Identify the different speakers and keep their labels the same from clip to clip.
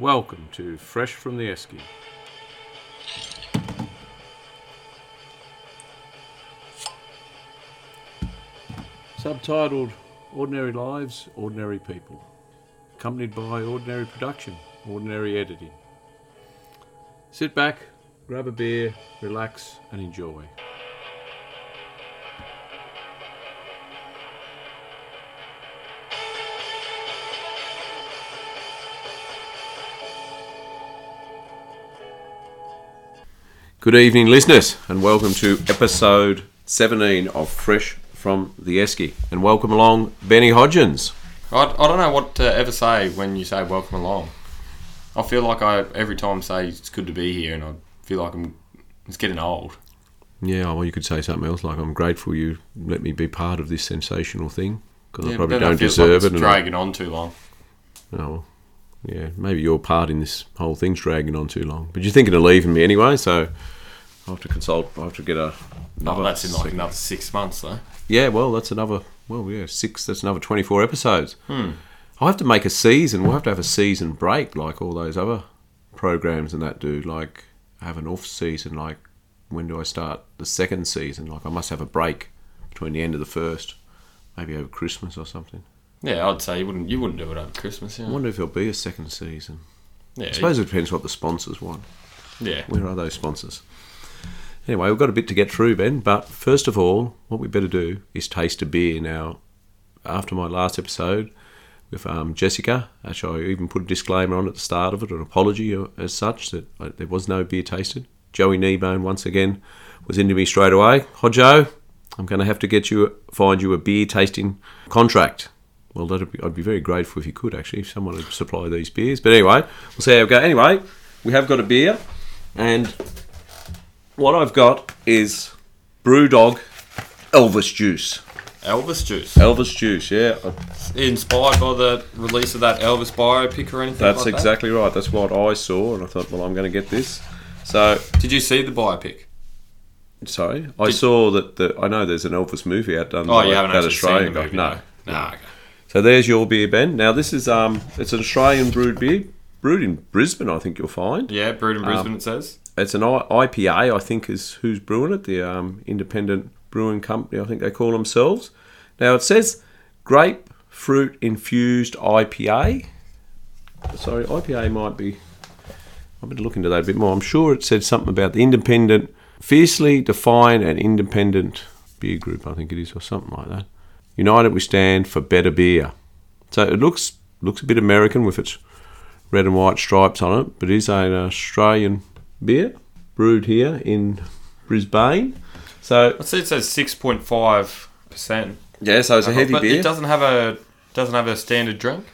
Speaker 1: Welcome to Fresh from the Esky. Subtitled Ordinary Lives, Ordinary People. Accompanied by ordinary production, ordinary editing. Sit back, grab a beer, relax, and enjoy. Good evening, listeners, and welcome to episode 17 of Fresh from the Esky. And welcome along, Benny Hodgins.
Speaker 2: I, I don't know what to ever say when you say welcome along. I feel like I every time say it's good to be here, and I feel like I'm it's getting old.
Speaker 1: Yeah, oh, well, you could say something else like, I'm grateful you let me be part of this sensational thing because I probably don't
Speaker 2: like
Speaker 1: deserve
Speaker 2: it's
Speaker 1: it. and
Speaker 2: dragging on too long.
Speaker 1: Oh, well, yeah, maybe your part in this whole thing's dragging on too long. But you're thinking of leaving me anyway, so I'll have to consult. I'll have to get a. Another
Speaker 2: that's in like
Speaker 1: second-
Speaker 2: another six months though.
Speaker 1: Yeah, well, that's another. Well, yeah, six. That's another twenty-four episodes.
Speaker 2: Hmm.
Speaker 1: I'll have to make a season. We'll have to have a season break, like all those other programs and that do. Like have an off season. Like when do I start the second season? Like I must have a break between the end of the first, maybe over Christmas or something.
Speaker 2: Yeah, I'd say you wouldn't you wouldn't do it over Christmas. Yeah,
Speaker 1: I wonder if there'll be a second season.
Speaker 2: yeah,
Speaker 1: I suppose it depends what the sponsors want.
Speaker 2: yeah.
Speaker 1: Where are those sponsors? Anyway, we've got a bit to get through, Ben. But first of all, what we better do is taste a beer. Now, after my last episode with um, Jessica, actually, I even put a disclaimer on at the start of it, an apology uh, as such that uh, there was no beer tasted. Joey Kneebone once again was into me straight away. Hodjo, I'm going to have to get you, find you a beer tasting contract. Well, that'd be, I'd be very grateful if you could actually, if someone would supply these beers. But anyway, we'll see how we go. Anyway, we have got a beer, and what I've got is Brewdog Elvis Juice.
Speaker 2: Elvis juice,
Speaker 1: Elvis Juice, yeah.
Speaker 2: inspired by the release of that Elvis biopic or anything.
Speaker 1: That's
Speaker 2: like that?
Speaker 1: exactly right. That's what I saw, and I thought, well, I'm going to get this. So,
Speaker 2: Did you see the biopic?
Speaker 1: sorry, I saw that. The, I know there's an Elvis movie out done
Speaker 2: Oh,
Speaker 1: by
Speaker 2: you haven't
Speaker 1: that
Speaker 2: actually
Speaker 1: Australian
Speaker 2: seen the
Speaker 1: guy.
Speaker 2: movie,
Speaker 1: No,
Speaker 2: no. Nah, okay.
Speaker 1: So there's your beer, Ben. Now this is um, it's an Australian brewed beer, brewed in Brisbane. I think you'll find.
Speaker 2: Yeah, brewed in
Speaker 1: Um,
Speaker 2: Brisbane. it says.
Speaker 1: It's an IPA, I think, is who's brewing it. The um, independent brewing company, I think they call themselves. Now it says grapefruit infused IPA. Sorry, IPA might be. I better look into that a bit more. I'm sure it said something about the independent, fiercely defined and independent beer group. I think it is, or something like that. United we stand for better beer. So it looks looks a bit American with its red and white stripes on it, but it is an Australian beer brewed here in Brisbane. So
Speaker 2: I see it says six point five percent.
Speaker 1: yeah, so it's a uh, heavy
Speaker 2: but
Speaker 1: beer.
Speaker 2: it doesn't have a doesn't have a standard drink.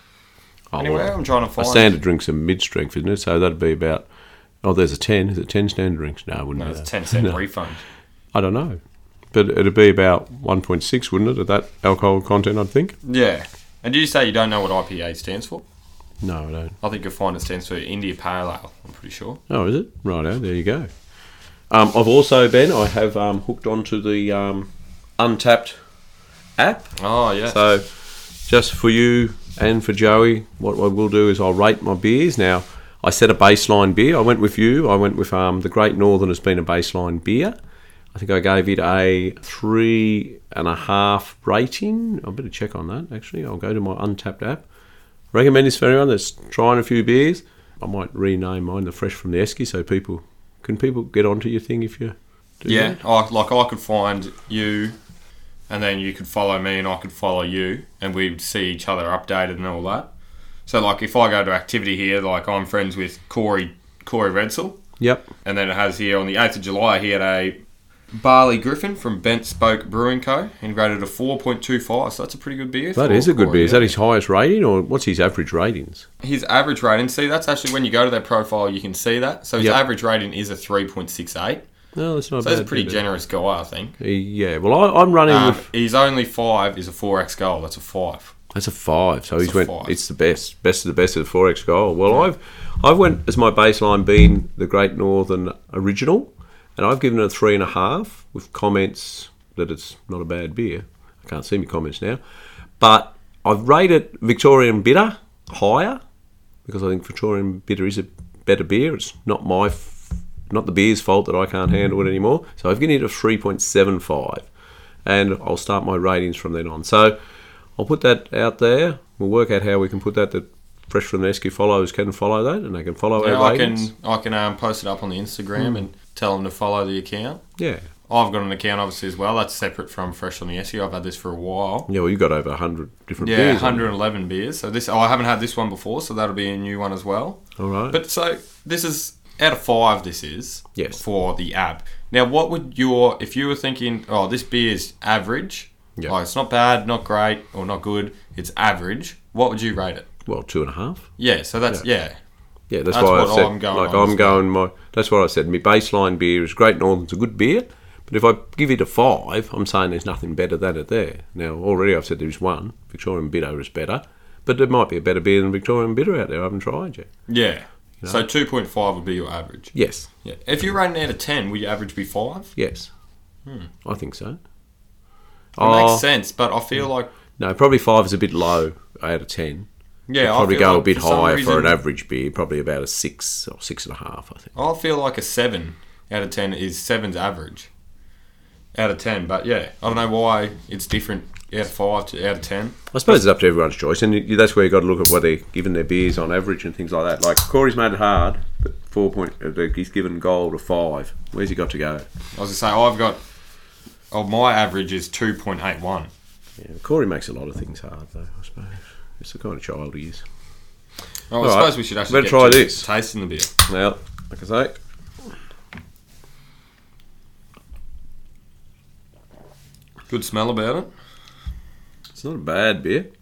Speaker 1: Oh,
Speaker 2: Anyway,
Speaker 1: well,
Speaker 2: I'm trying to find.
Speaker 1: a
Speaker 2: find.
Speaker 1: standard drink's a mid strength, isn't it? So that'd be about. Oh, there's a ten. Is it ten standard drinks? No, it wouldn't
Speaker 2: No,
Speaker 1: be
Speaker 2: it's
Speaker 1: that.
Speaker 2: ten cent
Speaker 1: No.
Speaker 2: refund.
Speaker 1: I don't know, but it'd be about one point six, wouldn't it? At that alcohol content, I'd think.
Speaker 2: Yeah. And did you say you don't know what IPA stands for?
Speaker 1: No, I don't.
Speaker 2: I think you'll find it stands for India Pale Ale. I'm pretty sure.
Speaker 1: Oh, is it? Right, there you go. Um, I've also been. I have um, hooked onto the um, Untappd app.
Speaker 2: Oh yeah.
Speaker 1: So, just for you and for Joey, what I will do is I'll rate my beers. Now, I set a baseline beer. I went with you. I went with um, the Great Northern has been a baseline beer. I think I gave it a three and a half rating. I better check on that actually. I'll go to my Untappd app. Recommend this for anyone that's trying a few beers. I might rename mine the Fresh from the Esky so people can people get onto your thing if you do
Speaker 2: yeah.
Speaker 1: that?
Speaker 2: I, like I could find you, and then you could follow me, and I could follow you, and we'd see each other updated and all that. So like if I go to activity here, like I'm friends with Corey Corey Redsell,
Speaker 1: Yep.
Speaker 2: and then it has here on the 8th of July, he had a Barley Griffin from Bent Spoke Brewing Co. and rated a 4.25, so that's a pretty good beer.
Speaker 1: That is a good beer. Is that his highest rating or what's his average ratings?
Speaker 2: His average rating, see, that's actually when you go to their profile, you can see that. So his
Speaker 1: Yep.
Speaker 2: average rating is a 3.68.
Speaker 1: No, that's not
Speaker 2: So
Speaker 1: bad.
Speaker 2: that's a pretty generous guy, I think.
Speaker 1: Yeah, well, I, I'm running
Speaker 2: Um,
Speaker 1: with.
Speaker 2: his only five is a 4x goal. That's a five.
Speaker 1: That's a five. So he's went.
Speaker 2: five.
Speaker 1: It's the best, best of the best of the four X goal. Well, I've, I've went as my baseline being the Great Northern Original, and I've given it a three and a half with comments that it's not a bad beer. I can't see my comments now, but I've rated Victorian Bitter higher because I think Victorian Bitter is a better beer. It's not my, f- not the beer's fault that I can't handle it anymore. So I've given it a three point seven five, and I'll start my ratings from then on. So I'll put that out there. We'll work out how we can put that. That fresh from the Esky followers can follow that, and they can follow
Speaker 2: Yeah,
Speaker 1: our
Speaker 2: I can. I can um, post it up on the Instagram and tell them to follow the account.
Speaker 1: Yeah,
Speaker 2: I've got an account obviously as well. That's separate from Fresh on the Esky. I've had this for a while.
Speaker 1: yeah. Well, you got over hundred different
Speaker 2: Yeah,
Speaker 1: beers. haven't
Speaker 2: 111 beers. So this oh, I haven't had this one before, so that'll be a new one as well.
Speaker 1: All right.
Speaker 2: But so this is out of five. This is
Speaker 1: Yes.
Speaker 2: for the app. Now, what would your if you were thinking, oh, this beer is average,
Speaker 1: Yeah.
Speaker 2: like it's not bad, not great, or not good, it's average. What would you rate it?
Speaker 1: well, two and a half.
Speaker 2: Yeah, so that's yeah.
Speaker 1: Yeah, that's,
Speaker 2: That's
Speaker 1: why I said.
Speaker 2: I'm going
Speaker 1: like I'm going my. That's what I said. My baseline beer is Great Northern's a good beer, but if I give it a five, I'm saying there's nothing better than it there. Now already I've said there's one Victorian Bitter is better, but there might be a better beer than Victorian Bitter out there. I haven't tried yet.
Speaker 2: Yeah. So 2.5 would be your average.
Speaker 1: Yes,
Speaker 2: Yeah. If you're rating out of 10, would your average be 5?
Speaker 1: yes, hmm. I think so.
Speaker 2: It
Speaker 1: Oh,
Speaker 2: makes ah. sense, but I feel hmm. like
Speaker 1: no, probably five is a bit low out of ten.
Speaker 2: Yeah, I
Speaker 1: probably go
Speaker 2: like
Speaker 1: a bit
Speaker 2: for
Speaker 1: higher for an average beer, probably about a six or six and a half. I think.
Speaker 2: I feel like a 7 out of 10 is seven's average. Out of 10, but yeah, I don't know why it's different out of 5 to out of 10.
Speaker 1: I suppose it's up to everyone's choice, and that's where you got to look at what they're giving their beers on average and things like that. Like Corey's made it hard, but four point, uh, he's given gold a five. Where's he got to go?
Speaker 2: I was to say, I've got, oh, my average is 2.81.
Speaker 1: Yeah, Corey makes a lot of things hard, though. I suppose it's the kind of child he is.
Speaker 2: Oh, I
Speaker 1: All right,
Speaker 2: suppose we should actually
Speaker 1: better
Speaker 2: get
Speaker 1: try this.
Speaker 2: tasting the beer.
Speaker 1: Now, like I say,
Speaker 2: Good smell about it.
Speaker 1: it's not a bad beer.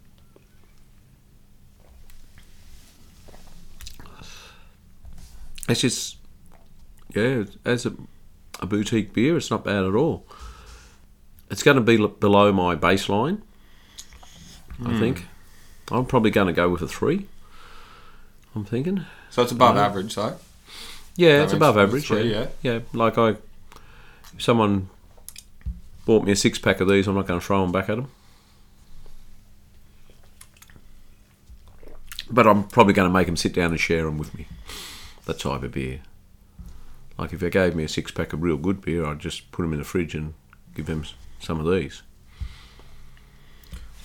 Speaker 1: It's just, yeah, as a, a boutique beer, it's not bad at all. It's going to be l- below my baseline, I hmm. think. I'm probably going to go with a three. I'm thinking.
Speaker 2: So it's above
Speaker 1: Yeah.
Speaker 2: average, though.
Speaker 1: Yeah,
Speaker 2: That
Speaker 1: it's above average.
Speaker 2: three,
Speaker 1: yeah. yeah, like I, if someone bought me a six pack of these, I'm not going to throw them back at them. But I'm probably going to make them sit down and share them with me. That type of beer. Like if they gave me a six pack of real good beer, I'd just put them in the fridge and give them some of these.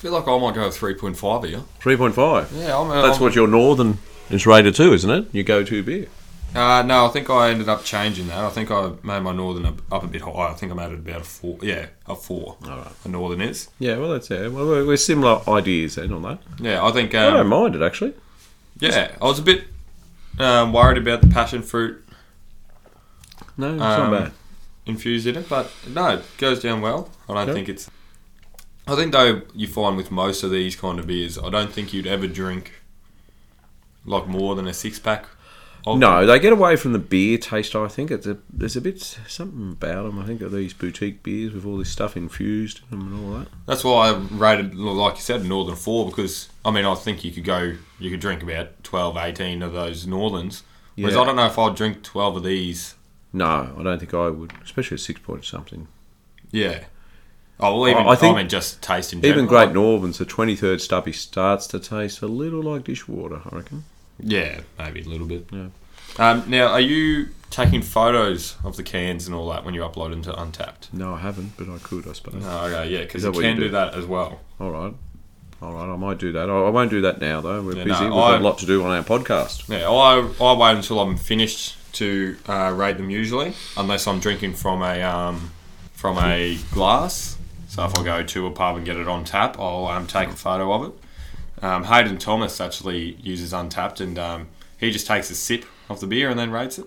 Speaker 2: I feel like I might go with 3.5 here.
Speaker 1: Three point five.
Speaker 2: Yeah, I'm,
Speaker 1: That's
Speaker 2: I'm-
Speaker 1: what your northern is rated to, isn't it? Your go-to beer.
Speaker 2: Uh, no, I think I ended up changing that. I think I made my northern up, up a bit higher. I think I made it about a four. Yeah, a four.
Speaker 1: All right.
Speaker 2: A northern is.
Speaker 1: Yeah, well, that's it. Well, we're we're similar ideas then on that.
Speaker 2: Yeah, I think.
Speaker 1: I don't
Speaker 2: Um,
Speaker 1: mind it actually.
Speaker 2: yeah, I was a bit um, worried about the passion fruit
Speaker 1: No, it's
Speaker 2: Um,
Speaker 1: not bad.
Speaker 2: infused in it, but no, it goes down well. I don't think it's. I think though you find with most of these kind of beers, I don't think you'd ever drink like more than a six pack. of
Speaker 1: No, they get away from the beer taste. I think it's a, there's a bit something about them. I think of these boutique beers with all this stuff infused in them and all that.
Speaker 2: That's why I rated, like you said, Northern 4 because, I mean, I think you could go, you could drink about 12, 18 of those Northerns. Whereas
Speaker 1: Yeah.
Speaker 2: I don't know if I'd drink 12 of these.
Speaker 1: No, I don't think I would, especially at six point something.
Speaker 2: Yeah. Oh, well, even,
Speaker 1: I
Speaker 2: I,
Speaker 1: think
Speaker 2: mean, just taste in general. Even.
Speaker 1: Great Northerns, the twenty third stubby starts to taste a little like dishwater. I reckon.
Speaker 2: Yeah, maybe a little bit.
Speaker 1: Yeah.
Speaker 2: Um, now, are you taking photos of the cans and all that when you upload them to Untappd?
Speaker 1: No, I haven't, but I could, I suppose.
Speaker 2: Oh, okay, yeah, because you
Speaker 1: what you
Speaker 2: can do
Speaker 1: do?
Speaker 2: that as well.
Speaker 1: All right, all right, I might do that. I, I won't do that now though. We're
Speaker 2: Yeah,
Speaker 1: busy.
Speaker 2: no,
Speaker 1: We've got a lot to do on our podcast.
Speaker 2: Yeah, I, I wait until I'm finished to uh, rate them usually, unless I'm drinking from a um, from a glass. So if I go to a pub and get it on tap, I'll um, take a photo of it. Um, Hayden Thomas actually uses Untappd, and um, he just takes a sip of the beer and then rates it.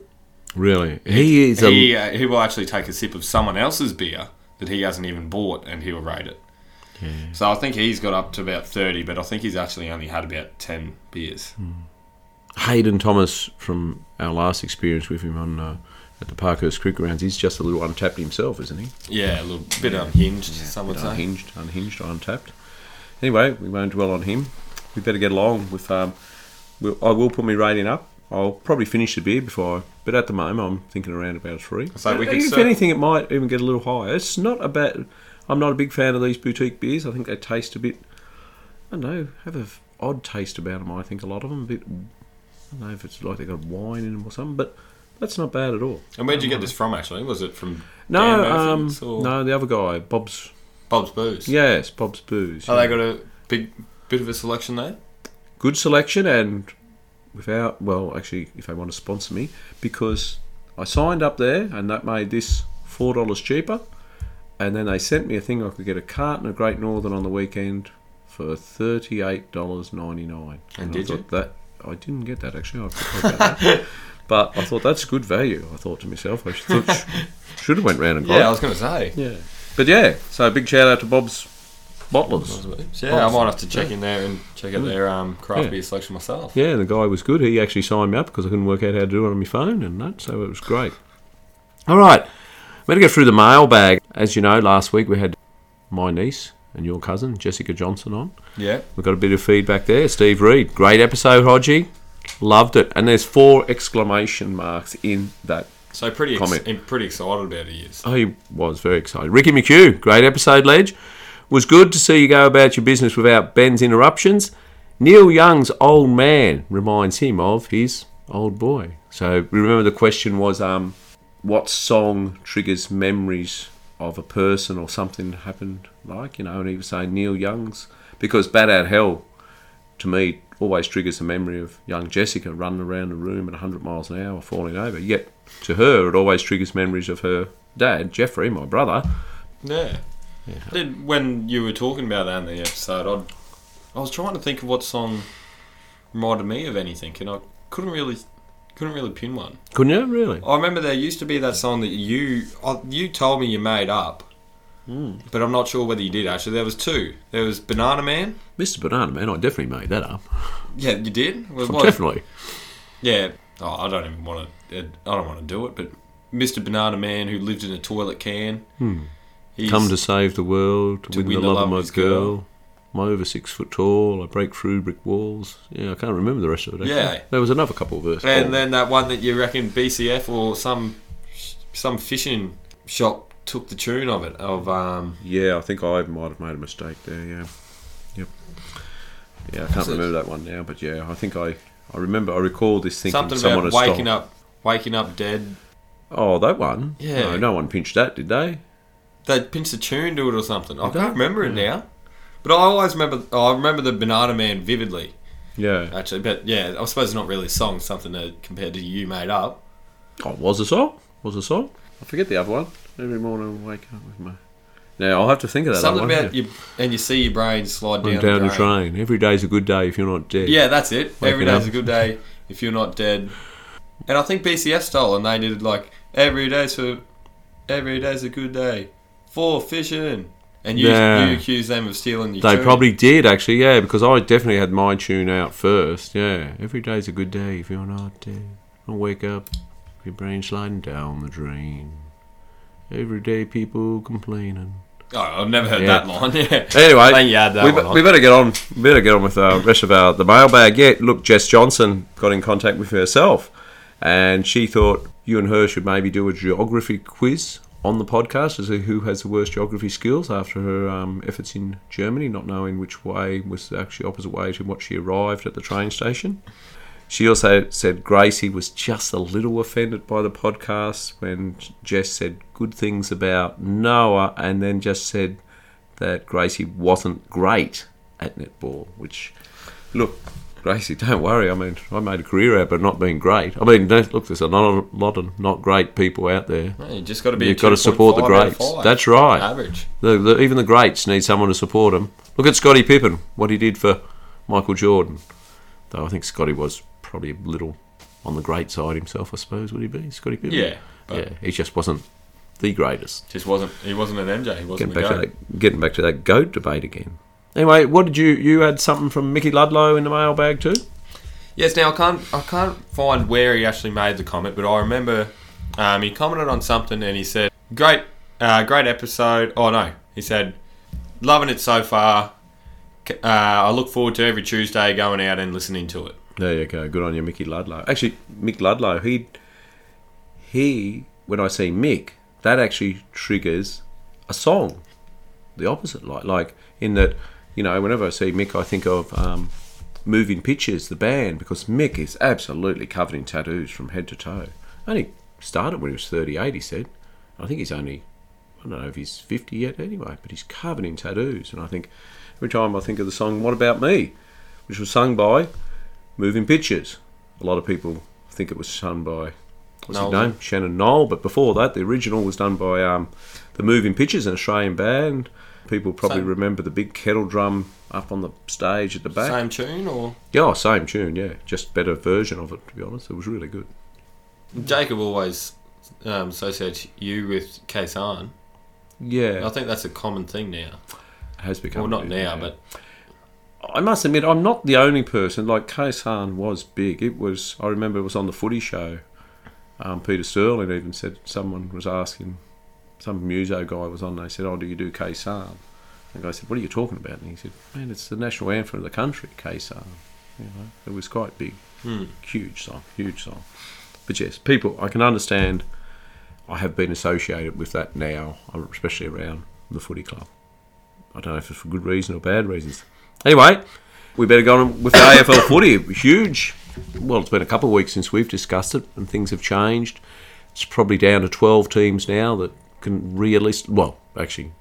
Speaker 1: Really, he is a
Speaker 2: He uh, he will actually take a sip of someone else's beer that he hasn't even bought, and he'll rate it. So I think he's got up to about thirty, but I think he's actually only had about ten beers.
Speaker 1: Hayden Thomas from our last experience with him on uh, at the Parkhurst Cricket Grounds. He's just a little untapped himself, isn't he?
Speaker 2: Yeah, a little bit unhinged, some would say.
Speaker 1: unhinged, unhinged, untapped. Anyway, we won't dwell on him. We better get along with. Um, we'll, I will put my rating up. I'll probably finish the beer before, I, but at the moment I'm thinking around about a three.
Speaker 2: So we
Speaker 1: if anything, it might even get a little higher. It's not a bad. I'm not a big fan of these boutique beers. I think they taste a bit. I don't know, have a odd taste about them. I think a lot of them a bit I don't know if it's like they got wine in them or something, but that's not bad at all.
Speaker 2: And where'd you get this from? Actually, was it from
Speaker 1: No,
Speaker 2: Dan
Speaker 1: um,
Speaker 2: Murphy's or
Speaker 1: no, the other guy, Bob's.
Speaker 2: Bob's Booze?
Speaker 1: Yes, Bob's Booze.
Speaker 2: Oh,
Speaker 1: yeah.
Speaker 2: they got a big bit of a selection there.
Speaker 1: good selection and without well actually if they want to sponsor me because I signed up there and that made this four dollars cheaper and then they sent me a thing I could get a carton of Great Northern on the weekend for thirty eight dollars ninety nine.
Speaker 2: And
Speaker 1: I
Speaker 2: did you?
Speaker 1: thought that I didn't get that actually I forgot about that. But I thought that's good value. I thought to myself I should, should have went round and got
Speaker 2: Yeah, I was going to say.
Speaker 1: Yeah. But yeah, so big shout out to Bob's Bottlers.
Speaker 2: Yeah, I might have to check in there and check out their um, craft
Speaker 1: Yeah.
Speaker 2: beer selection myself.
Speaker 1: Yeah, the guy was good. He actually signed me up because I couldn't work out how to do it on my phone and that, so it was great. All right, we're going to go through the mailbag. As you know, last week we had my niece and your cousin, Jessica Johnson, on.
Speaker 2: Yeah.
Speaker 1: We got a bit of feedback there. Steve Reed, great episode, Hodgie. Loved it. And there's four exclamation marks in that.
Speaker 2: So pretty
Speaker 1: Comment.
Speaker 2: I'm pretty excited about it. He is.
Speaker 1: Oh, he was very excited. Ricky McHugh, great episode, Ledge. Was good to see you go about your business without Ben's interruptions. Neil Young's old man reminds him of his old boy. So we remember the question was, um, what song triggers memories of a person or something happened like, you know, and he was saying Neil Young's because Bad Out Hell to me always triggers the memory of young Jessica running around the room at 100 miles an hour falling over. Yet to her it always triggers memories of her dad, Jeffrey, my brother.
Speaker 2: Yeah. Did when you were talking about that in the episode, I'd, I was trying to think of what song reminded me of anything, and I couldn't really couldn't really pin one.
Speaker 1: Couldn't you really?
Speaker 2: I remember there used to be that song that you uh, you told me you made up, Hmm. but I'm not sure whether you did actually. There was two. There was Banana Man.
Speaker 1: Mr. Banana Man, I definitely made that up.
Speaker 2: Yeah, you did. Well, what-
Speaker 1: Definitely.
Speaker 2: Yeah. Oh, I don't even want to. Uh, I don't want to do it. But Mr. Banana Man, who lived in a toilet can. Hmm. He's,
Speaker 1: Come to save the world, to, win, the love, of my
Speaker 2: his
Speaker 1: girl.
Speaker 2: girl.
Speaker 1: I'm over six foot tall. I break through brick walls. Yeah, I can't remember the rest of it. Actually.
Speaker 2: Yeah.
Speaker 1: there was another couple of verses.
Speaker 2: And then that one that you reckon BCF or some some fishing shop took the tune of it of um
Speaker 1: yeah, I think I might have made a mistake there. Yeah, yep. Yeah, I can't
Speaker 2: it-
Speaker 1: remember that one now, but yeah, I think I I remember I recall this thinking
Speaker 2: something
Speaker 1: someone
Speaker 2: about waking
Speaker 1: stopped.
Speaker 2: up waking up dead.
Speaker 1: Oh, that one.
Speaker 2: Yeah.
Speaker 1: No, no one pinched that, did they?
Speaker 2: They pinched a tune to it or something. I
Speaker 1: Did
Speaker 2: can't remember it now. But I always remember I remember the Banana Man vividly,
Speaker 1: Yeah.
Speaker 2: actually. But yeah, I suppose it's not really a song, something that compared to you made up.
Speaker 1: Oh, was a song? Was a song? I forget the other one. Every morning I wake up with my. Now I'll have to think of that.
Speaker 2: Something about you and you see your brain slide down,
Speaker 1: down
Speaker 2: the
Speaker 1: the
Speaker 2: drain.
Speaker 1: train. Every day's a good day if you're not dead.
Speaker 2: Yeah, that's it.
Speaker 1: Waking
Speaker 2: Every day's
Speaker 1: up.
Speaker 2: a good day if you're not dead. And I think BCF stole and they did like every day's for every day's a good day for fishing. And you
Speaker 1: Yeah.
Speaker 2: you accuse them of stealing your
Speaker 1: They
Speaker 2: tune.
Speaker 1: probably did actually, yeah, because I definitely had my tune out first. Yeah, every day's a good day if you're not dead. I wake up, your brain sliding down the drain. Every day people complaining.
Speaker 2: Oh, I've never heard
Speaker 1: Yeah.
Speaker 2: that line. Yeah.
Speaker 1: Anyway,
Speaker 2: I think you had that
Speaker 1: we,
Speaker 2: one
Speaker 1: be-
Speaker 2: on.
Speaker 1: we better get on. We better get on with the rest of our the mailbag. Yeah, look, Jess Johnson got in contact with herself, and she thought you and her should maybe do a geography quiz on the podcast as to who has the worst geography skills after her um, efforts in Germany, not knowing which way was actually opposite way to what she arrived at the train station. She also said Gracie was just a little offended by the podcast when Jess said good things about Noah and then just said that Gracie wasn't great at netball, which, look, Gracie, don't worry. I mean, I made a career out of not being great. I mean, look, there's a lot of, lot of not great people out there.
Speaker 2: No, you just got to be.
Speaker 1: You've got to support the
Speaker 2: 2.5 out of
Speaker 1: greats. That's right.
Speaker 2: Average.
Speaker 1: The, the, even the greats need someone to support them. Look at Scottie Pippen, what he did for Michael Jordan. Though I think Scottie was probably a little on the great side himself, I suppose, would he be? Scottie Pippen?
Speaker 2: Yeah, but
Speaker 1: yeah, he just wasn't the greatest.
Speaker 2: just wasn't. He wasn't an MJ. He wasn't
Speaker 1: Getting
Speaker 2: the
Speaker 1: back, to that, getting back to that goat debate again. Anyway, what did you you had something from Mickey Ludlow in the mailbag too?
Speaker 2: Yes. Now I can't. I can't find where he actually made the comment, but I remember um, he commented on something and he said, "Great, uh, great episode." Oh no, he said, "Loving it so far." Uh, I look forward to every Tuesday going out and listening to it.
Speaker 1: There you go. Good on you, Mickey Ludlow. Actually, Mick Ludlow, he he when I see Mick, that actually triggers a song. The opposite, like like in that, you know, whenever I see Mick, I think of um, Moving Pictures, the band, because Mick is absolutely covered in tattoos from head to toe. Only started when he was 38, he said. I think he's only, I don't know if he's 50 yet anyway, but he's covered in tattoos. And I think every time I think of the song What About Me, which was sung by Moving Pictures, a lot of people think it was sung by, what's his name? Shannon Noll. But before that, the original was done by um, the Moving Pictures, an Australian band. People probably
Speaker 2: Same.
Speaker 1: remember the big kettle drum up on the stage at the back.
Speaker 2: Same tune or
Speaker 1: Yeah, oh, same tune, yeah. Just better version of it, to be honest. It was really good.
Speaker 2: Jacob always um, associates you with Khe Sanh.
Speaker 1: Yeah,
Speaker 2: I think that's a common thing now.
Speaker 1: it has become.
Speaker 2: Well, not now,
Speaker 1: yeah.
Speaker 2: but
Speaker 1: I must admit, I'm not the only person. Like Khe Sanh was big. It was. I remember it was on the Footy Show. Um, Peter Sterling even said someone was asking, some muso guy was on. They said, "Oh, do you do Khe Sanh?" And the guy said, "What are you talking about?" And he said, "Man, it's the national anthem of the country, Khe Sanh." You know, it was quite big,
Speaker 2: hmm.
Speaker 1: huge song, huge song. But yes, people, I can understand. I have been associated with that now, especially around the footy club. I don't know if it's for good reason or bad reasons. Anyway, we better go on with the AFL footy. Huge. Well, it's been a couple of weeks since we've discussed it, and things have changed. It's probably down to 12 teams now that can realistically, well, actually,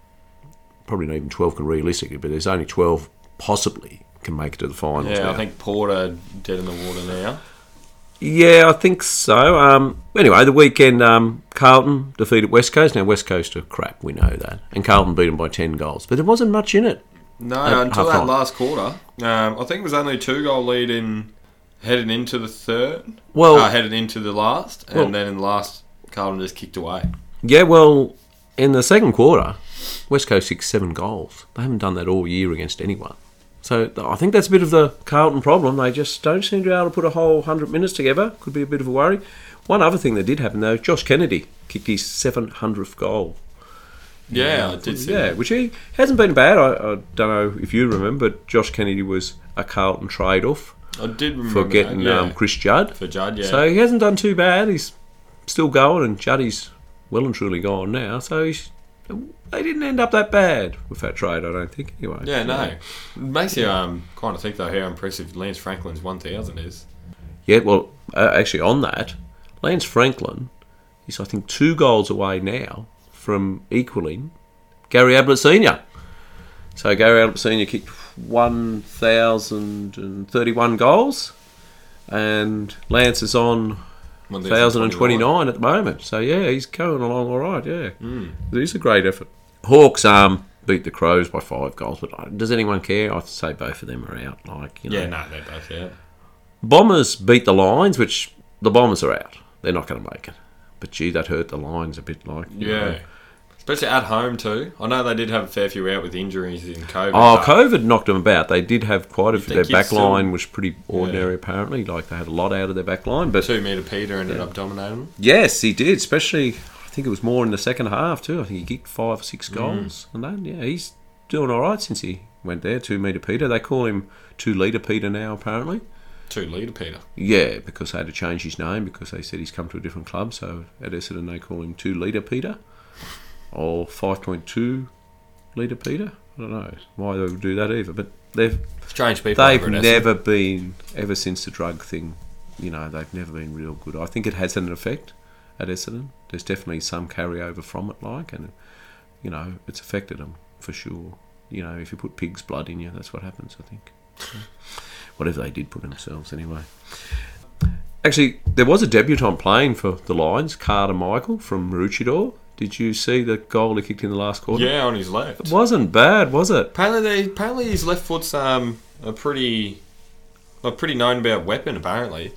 Speaker 1: probably not even 12 can realistically, but there's only 12 possibly can make it to the finals.
Speaker 2: yeah,
Speaker 1: now.
Speaker 2: I think Porter dead in the water now.
Speaker 1: Yeah, I think so. Um, anyway, the weekend, um, Carlton defeated West Coast. Now, West Coast are crap, we know that. And Carlton beat them by 10 goals. But there wasn't much in it.
Speaker 2: No,
Speaker 1: At
Speaker 2: until that
Speaker 1: half-time.
Speaker 2: last quarter. Um, I think it was only a two goal lead in heading into the third.
Speaker 1: Well-
Speaker 2: uh, headed into the last, and
Speaker 1: Well-
Speaker 2: then in the last, Carlton just kicked away.
Speaker 1: Yeah, well, in the second quarter, West Coast kicked seven goals. They haven't done that all year against anyone. So I think that's a bit of the Carlton problem. They just don't seem to be able to put a whole 100 minutes together. Could be a bit of a worry. One other thing that did happen, though, Josh Kennedy kicked his 700th goal.
Speaker 2: Yeah, I did see
Speaker 1: Yeah,
Speaker 2: that.
Speaker 1: which he hasn't been bad. I, I don't know if you remember, but Josh Kennedy was a Carlton trade off
Speaker 2: I did remember
Speaker 1: for getting
Speaker 2: that, yeah.
Speaker 1: um, Chris Judd.
Speaker 2: for Judd. Yeah,
Speaker 1: So he hasn't done too bad. He's still going, and Juddy's well and truly gone now. So he's, they didn't end up that bad with that trade, I don't think. Anyway.
Speaker 2: yeah, no, it makes you um kind of think though how impressive Lance Franklin's one thousand is.
Speaker 1: Yeah, well, uh, actually, on that, Lance Franklin is, I think, two goals away now from equaling Gary Ablett Senior. So Gary Ablett Senior kicked 1,031 goals, and Lance is on 1,029 at the moment. So yeah, he's going along all right. Yeah,
Speaker 2: Mm.
Speaker 1: it is a great effort. Hawks um beat the Crows by five goals, but uh, does anyone care? I'd say both of them are out. Like you know,
Speaker 2: Yeah, no, they're both yeah.
Speaker 1: Bombers beat the Lions, which the Bombers are out. They're not going to make it. But gee, that hurt the Lions a bit. Like
Speaker 2: Yeah.
Speaker 1: know.
Speaker 2: Especially at home too. I know they did have a fair few out with injuries in COVID.
Speaker 1: Oh, COVID knocked them about. They did have quite a few. Their back
Speaker 2: still-
Speaker 1: line was pretty ordinary, apparently. Like they had a lot out of their back line. But
Speaker 2: Two meter Peter ended up dominating them.
Speaker 1: yes, he did. Especially, I think it was more in the second half too. I think he kicked five or six
Speaker 2: Mm.
Speaker 1: goals, and then yeah, he's doing all right since he went there. Two meter Peter. They call him two liter Peter now, apparently.
Speaker 2: Two leader Peter.
Speaker 1: Yeah, because they had to change his name because they said he's come to a different club. So at Essendon they call him two litre Peter or five point two litre Peter. I don't know why they would do that either, but they've
Speaker 2: Strange people.
Speaker 1: they've never been ever since the drug thing. You know, they've never been real good. I think it has an effect at Essendon. There's definitely some carryover from it, like, and you know, it's affected them for sure. You know, if you put pig's blood in you, that's what happens. I think. Whatever they did put themselves, anyway. Actually, there was a debutant playing for the Lions, Carter Michael from Maroochydore. Did you see the goal he kicked in the last quarter?
Speaker 2: Yeah, on his left.
Speaker 1: It wasn't bad, was it?
Speaker 2: Apparently, they, apparently his left foot's um a pretty, a pretty known about weapon. Apparently,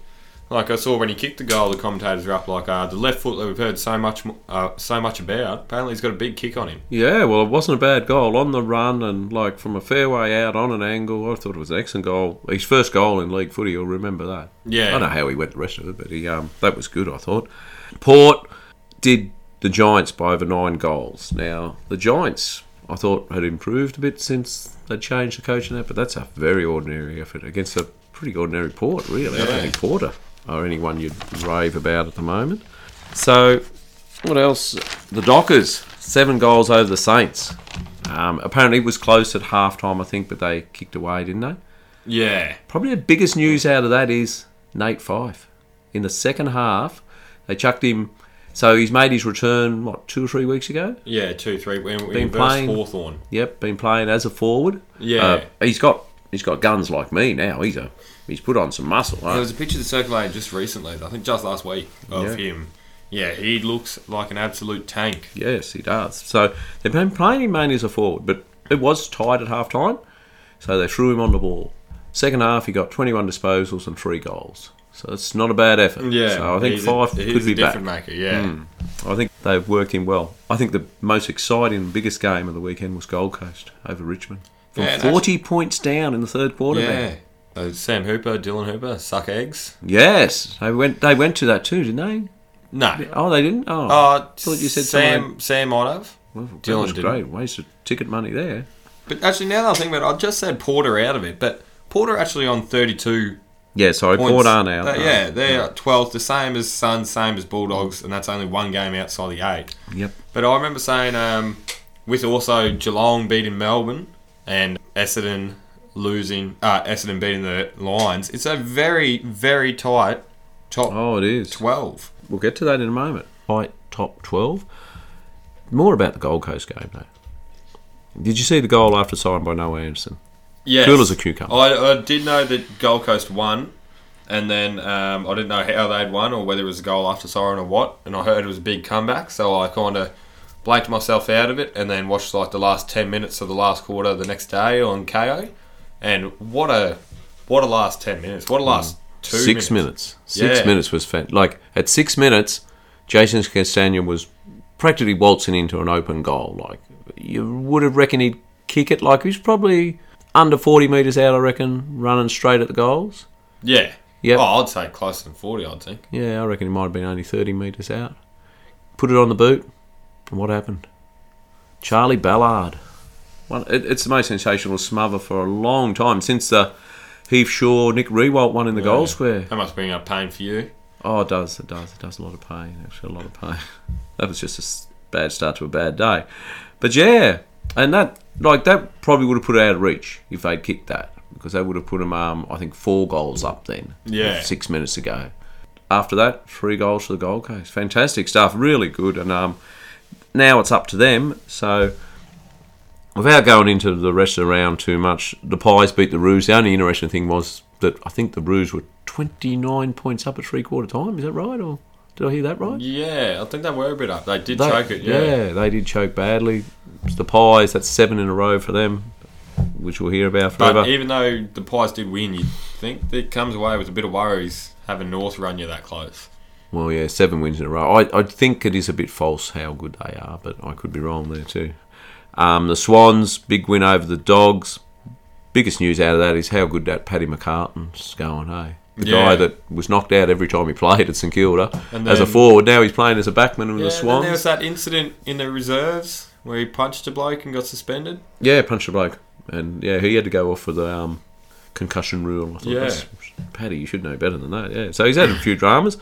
Speaker 2: like I saw when he kicked the goal, the commentators were up like, uh, the left foot that we've heard so much, uh, so much about. Apparently, he's got a big kick on him.
Speaker 1: Yeah, well, it wasn't a bad goal on the run and like from a fairway out on an angle. I thought it was an excellent goal. His first goal in league footy, you'll remember that.
Speaker 2: Yeah.
Speaker 1: I don't know how he went the rest of it, but he um that was good. I thought. Port did the Giants by over nine goals. Now the Giants, I thought had improved a bit since they changed the coach and that, but that's a very ordinary effort against a pretty ordinary Port, really. I don't think Porter or anyone you'd rave about at the moment. So what else? The Dockers, seven goals over the Saints. Um, apparently it was close at half time, I think, but they kicked away, didn't they?
Speaker 2: Yeah.
Speaker 1: Probably the biggest news out of that is Nate Fyfe. In the second half, they chucked him. So he's made his return, what, two or three weeks ago?
Speaker 2: Yeah, two, three. We, we
Speaker 1: Been playing-
Speaker 2: Hawthorn.
Speaker 1: Yep, been playing as a forward.
Speaker 2: Yeah.
Speaker 1: Uh, he's got he's got guns like me now. He's a he's put on some muscle.
Speaker 2: There was a picture that circulated just recently, I think just last week, of
Speaker 1: Yeah.
Speaker 2: him. Yeah, he looks like an absolute tank.
Speaker 1: Yes, he does. So they've been playing him mainly as a forward, but it was tied at half time. So they threw him on the ball. Second half, he got 21 disposals and three goals. So it's not a bad effort.
Speaker 2: Yeah.
Speaker 1: So I think Fyfe
Speaker 2: a,
Speaker 1: could be
Speaker 2: a
Speaker 1: back.
Speaker 2: different maker, yeah.
Speaker 1: I think they've worked him well. I think the most exciting, biggest game of the weekend was Gold Coast over Richmond. From
Speaker 2: Yeah, and
Speaker 1: 40 points down in the third quarter.
Speaker 2: Yeah. Uh, Sam Hooper, Dylan Hooper, suck eggs.
Speaker 1: Yes, they went. They went to that too, didn't they?
Speaker 2: No.
Speaker 1: Oh, they didn't. Oh,
Speaker 2: Uh,
Speaker 1: thought you said
Speaker 2: Sam. Sam might have.
Speaker 1: well,
Speaker 2: Dylan
Speaker 1: was
Speaker 2: didn't.
Speaker 1: great. Waste of ticket money there.
Speaker 2: But actually, now that I think about it, I just said Porter out of it. But Porter actually on 32
Speaker 1: Yeah, sorry,
Speaker 2: points.
Speaker 1: Port are now.
Speaker 2: But yeah, they're at 12th, the same as Suns, same as Bulldogs, and that's only one game outside the eight.
Speaker 1: Yep.
Speaker 2: But I remember saying, um, with also Geelong beating Melbourne and Essendon losing, uh, Essendon beating the Lions, it's a very, very tight top
Speaker 1: Oh, it is.
Speaker 2: 12.
Speaker 1: We'll get to that in a moment. Fight top 12. More about the Gold Coast game, though. Did you see the goal after signed by Noah Anderson?
Speaker 2: Yes.
Speaker 1: Cool as a cucumber.
Speaker 2: I, I did know that Gold Coast won, and then um, I didn't know how they'd won or whether it was a goal after siren or what. And I heard it was a big comeback, so I kind of blanked myself out of it, and then watched like the last ten minutes of the last quarter the next day on Kayo. And what a what a last ten minutes! What a last two
Speaker 1: Mm. Six
Speaker 2: minutes.
Speaker 1: minutes. Six
Speaker 2: Yeah.
Speaker 1: minutes was fan- like at six minutes, Jason Castagna was practically waltzing into an open goal. Like you would have reckoned he'd kick it. Like he's probably under forty meters out. I reckon running straight at the goals.
Speaker 2: Yeah.
Speaker 1: Yep.
Speaker 2: Oh, I'd say closer than forty. I'd think.
Speaker 1: Yeah, I reckon he might have been only 30 metres out. Put it on the boot, and what happened? Charlie Ballard. One, it, it's the most sensational smother for a long time since the Heath Shaw, Nick Riewoldt one in the goal square.
Speaker 2: That must bring up pain for you.
Speaker 1: Oh, it does, it does, it does a lot of pain, actually, a lot of pain. That was just a bad start to a bad day. But yeah, and that, like, that probably would have put it out of reach if they'd kicked that, because they would have put him, um, I think, four goals up then.
Speaker 2: Yeah.
Speaker 1: Six minutes ago. After that, three goals for the Gold Coast. Fantastic stuff, really good. And um, now it's up to them. So, without going into the rest of the round too much, the Pies beat the Roos. The only interesting thing was that I think the Roos were 29 points up at three quarter time. Is that right? Or did I hear that right?
Speaker 2: Yeah, I think they were a bit up. They did
Speaker 1: They-
Speaker 2: choke it. Yeah.
Speaker 1: they did choke badly. The Pies, that's seven in a row for them, which we'll hear about forever.
Speaker 2: But even though the Pies did win, you think it comes away with a bit of worries having North run you that close.
Speaker 1: Well, yeah, seven wins in a row. I, I think it is a bit false how good they are, but I could be wrong there too. Um, the Swans, big win over the Dogs. Biggest news out of that is how good that Paddy McCartin's going, hey? The
Speaker 2: Yeah.
Speaker 1: guy that was knocked out every time he played at St Kilda
Speaker 2: And
Speaker 1: as a forward. Now he's playing as a backman with
Speaker 2: Yeah,
Speaker 1: the
Speaker 2: and then there was that incident in the reserves where he punched a bloke and got suspended.
Speaker 1: Yeah, punched a bloke. And yeah, he had to go off for the um, concussion rule. I thought,
Speaker 2: Yeah.
Speaker 1: that's, Paddy, you should know better than that. Yeah. So he's had a few dramas.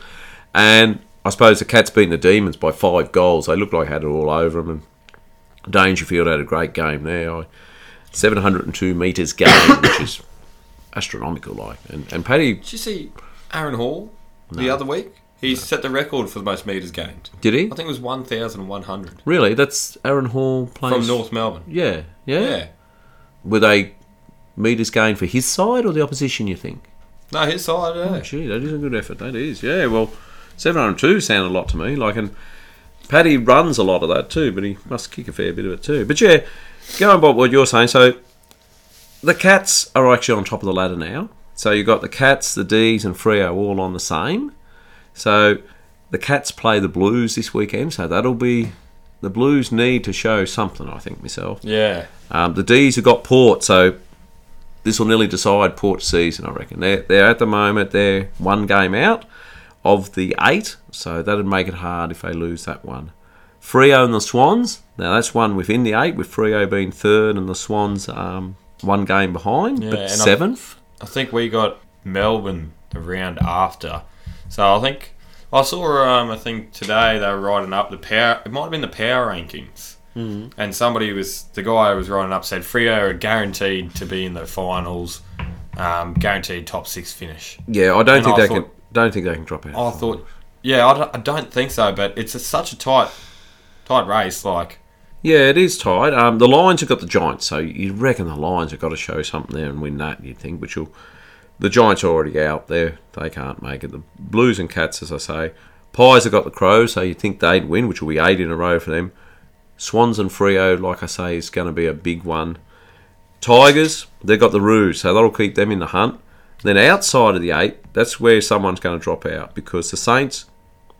Speaker 1: And I suppose the Cats beating the Demons by five goals. They looked like they had it all over them. And Dangerfield had a great game there. I, 702 metres game, which is astronomical. Like, and, and Paddy,
Speaker 2: Did you see Aaron Hall the other week? He set the record for the most metres gained.
Speaker 1: did he?
Speaker 2: I think it was 1,100
Speaker 1: Really? That's Aaron Hall playing
Speaker 2: from North Melbourne.
Speaker 1: Yeah, yeah.
Speaker 2: Yeah.
Speaker 1: Were they metres gained for his side or the opposition? You think?
Speaker 2: No, his side, yeah.
Speaker 1: Oh, gee, that is a good effort. That is, yeah. Well, 702 sounded a lot to me. Like, and Paddy runs a lot of that too, but he must kick a fair bit of it too. But yeah, going by what you're saying, so the Cats are actually on top of the ladder now. So you've got the Cats, the D's, and Freo all on the same. So the Cats play the Blues this weekend, so that'll be. The Blues need to show something, I think, myself.
Speaker 2: Yeah.
Speaker 1: Um, the D's have got Port, so this will nearly decide Port season, I reckon. They're, they're at the moment, they're one game out of the eight, so that'd make it hard if they lose that one. Freo and the Swans, now that's one within the eight, with Freo being third and the Swans um, one game behind,
Speaker 2: Yeah,
Speaker 1: but
Speaker 2: and I-
Speaker 1: seventh.
Speaker 2: I think we got Melbourne the round after. So I think I saw. Um, I think today they were writing up the power. It might have been the power rankings. Mm. And somebody was the guy who was writing up said Freo are guaranteed to be in the finals. um, guaranteed top six finish.
Speaker 1: Yeah, I don't
Speaker 2: And
Speaker 1: think
Speaker 2: I
Speaker 1: they
Speaker 2: thought-
Speaker 1: can. Don't think they can drop out.
Speaker 2: I thought, yeah, I don't, I don't think so, but it's a, such a tight, tight race. Like,
Speaker 1: Yeah, it is tight. Um, the Lions have got the Giants, so you reckon the Lions have got to show something there and win that. You'd think, but you'll, the Giants are already out there; they can't make it. The Blues and Cats, as I say, Pies have got the Crows, so you'd think they'd win, which will be eight in a row for them. Swans and Freo, like I say, is going to be a big one. Tigers, they've got the Roos, so that'll keep them in the hunt. Then outside of the eight, that's where someone's going to drop out because the Saints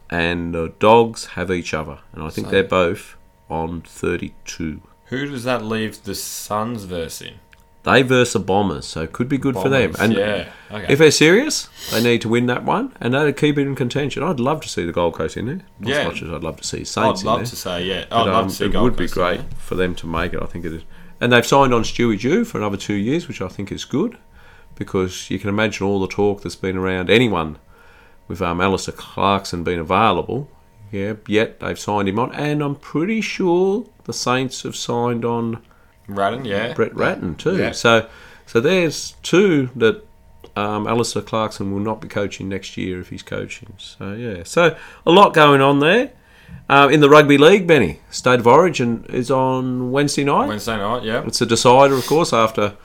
Speaker 1: and the Dogs have each other, and I think
Speaker 2: So-
Speaker 1: they're both on 32.
Speaker 2: who does that leave the Suns verse in?
Speaker 1: They verse the Bombers, so it could be good for them.
Speaker 2: Bombers,
Speaker 1: And
Speaker 2: yeah, okay.
Speaker 1: if they're serious, they need to win that one, and that'd keep it in contention. I'd love to see the Gold Coast in there, not
Speaker 2: Yeah.
Speaker 1: as much as I'd love to see Saints
Speaker 2: I'd
Speaker 1: in
Speaker 2: love
Speaker 1: there.
Speaker 2: to say, yeah, I'd
Speaker 1: But,
Speaker 2: love
Speaker 1: um,
Speaker 2: to see
Speaker 1: it
Speaker 2: Gold
Speaker 1: would be
Speaker 2: Coast in
Speaker 1: great
Speaker 2: there.
Speaker 1: for them to make it. I think it is, and they've signed on Stewie Dew for another two years, which I think is good because you can imagine all the talk that's been around anyone with um, Alastair Clarkson being available. Yeah, yet they've signed him on, and I'm pretty sure the Saints have signed on
Speaker 2: Ratten, yeah.
Speaker 1: Brett Ratten too.
Speaker 2: Yeah.
Speaker 1: So, so there's two that um, Alastair Clarkson will not be coaching next year if he's coaching. So yeah, so a lot going on there. Uh, in the rugby league, Benny, State of Origin is on Wednesday night.
Speaker 2: Wednesday night, yeah.
Speaker 1: It's a decider, of course, after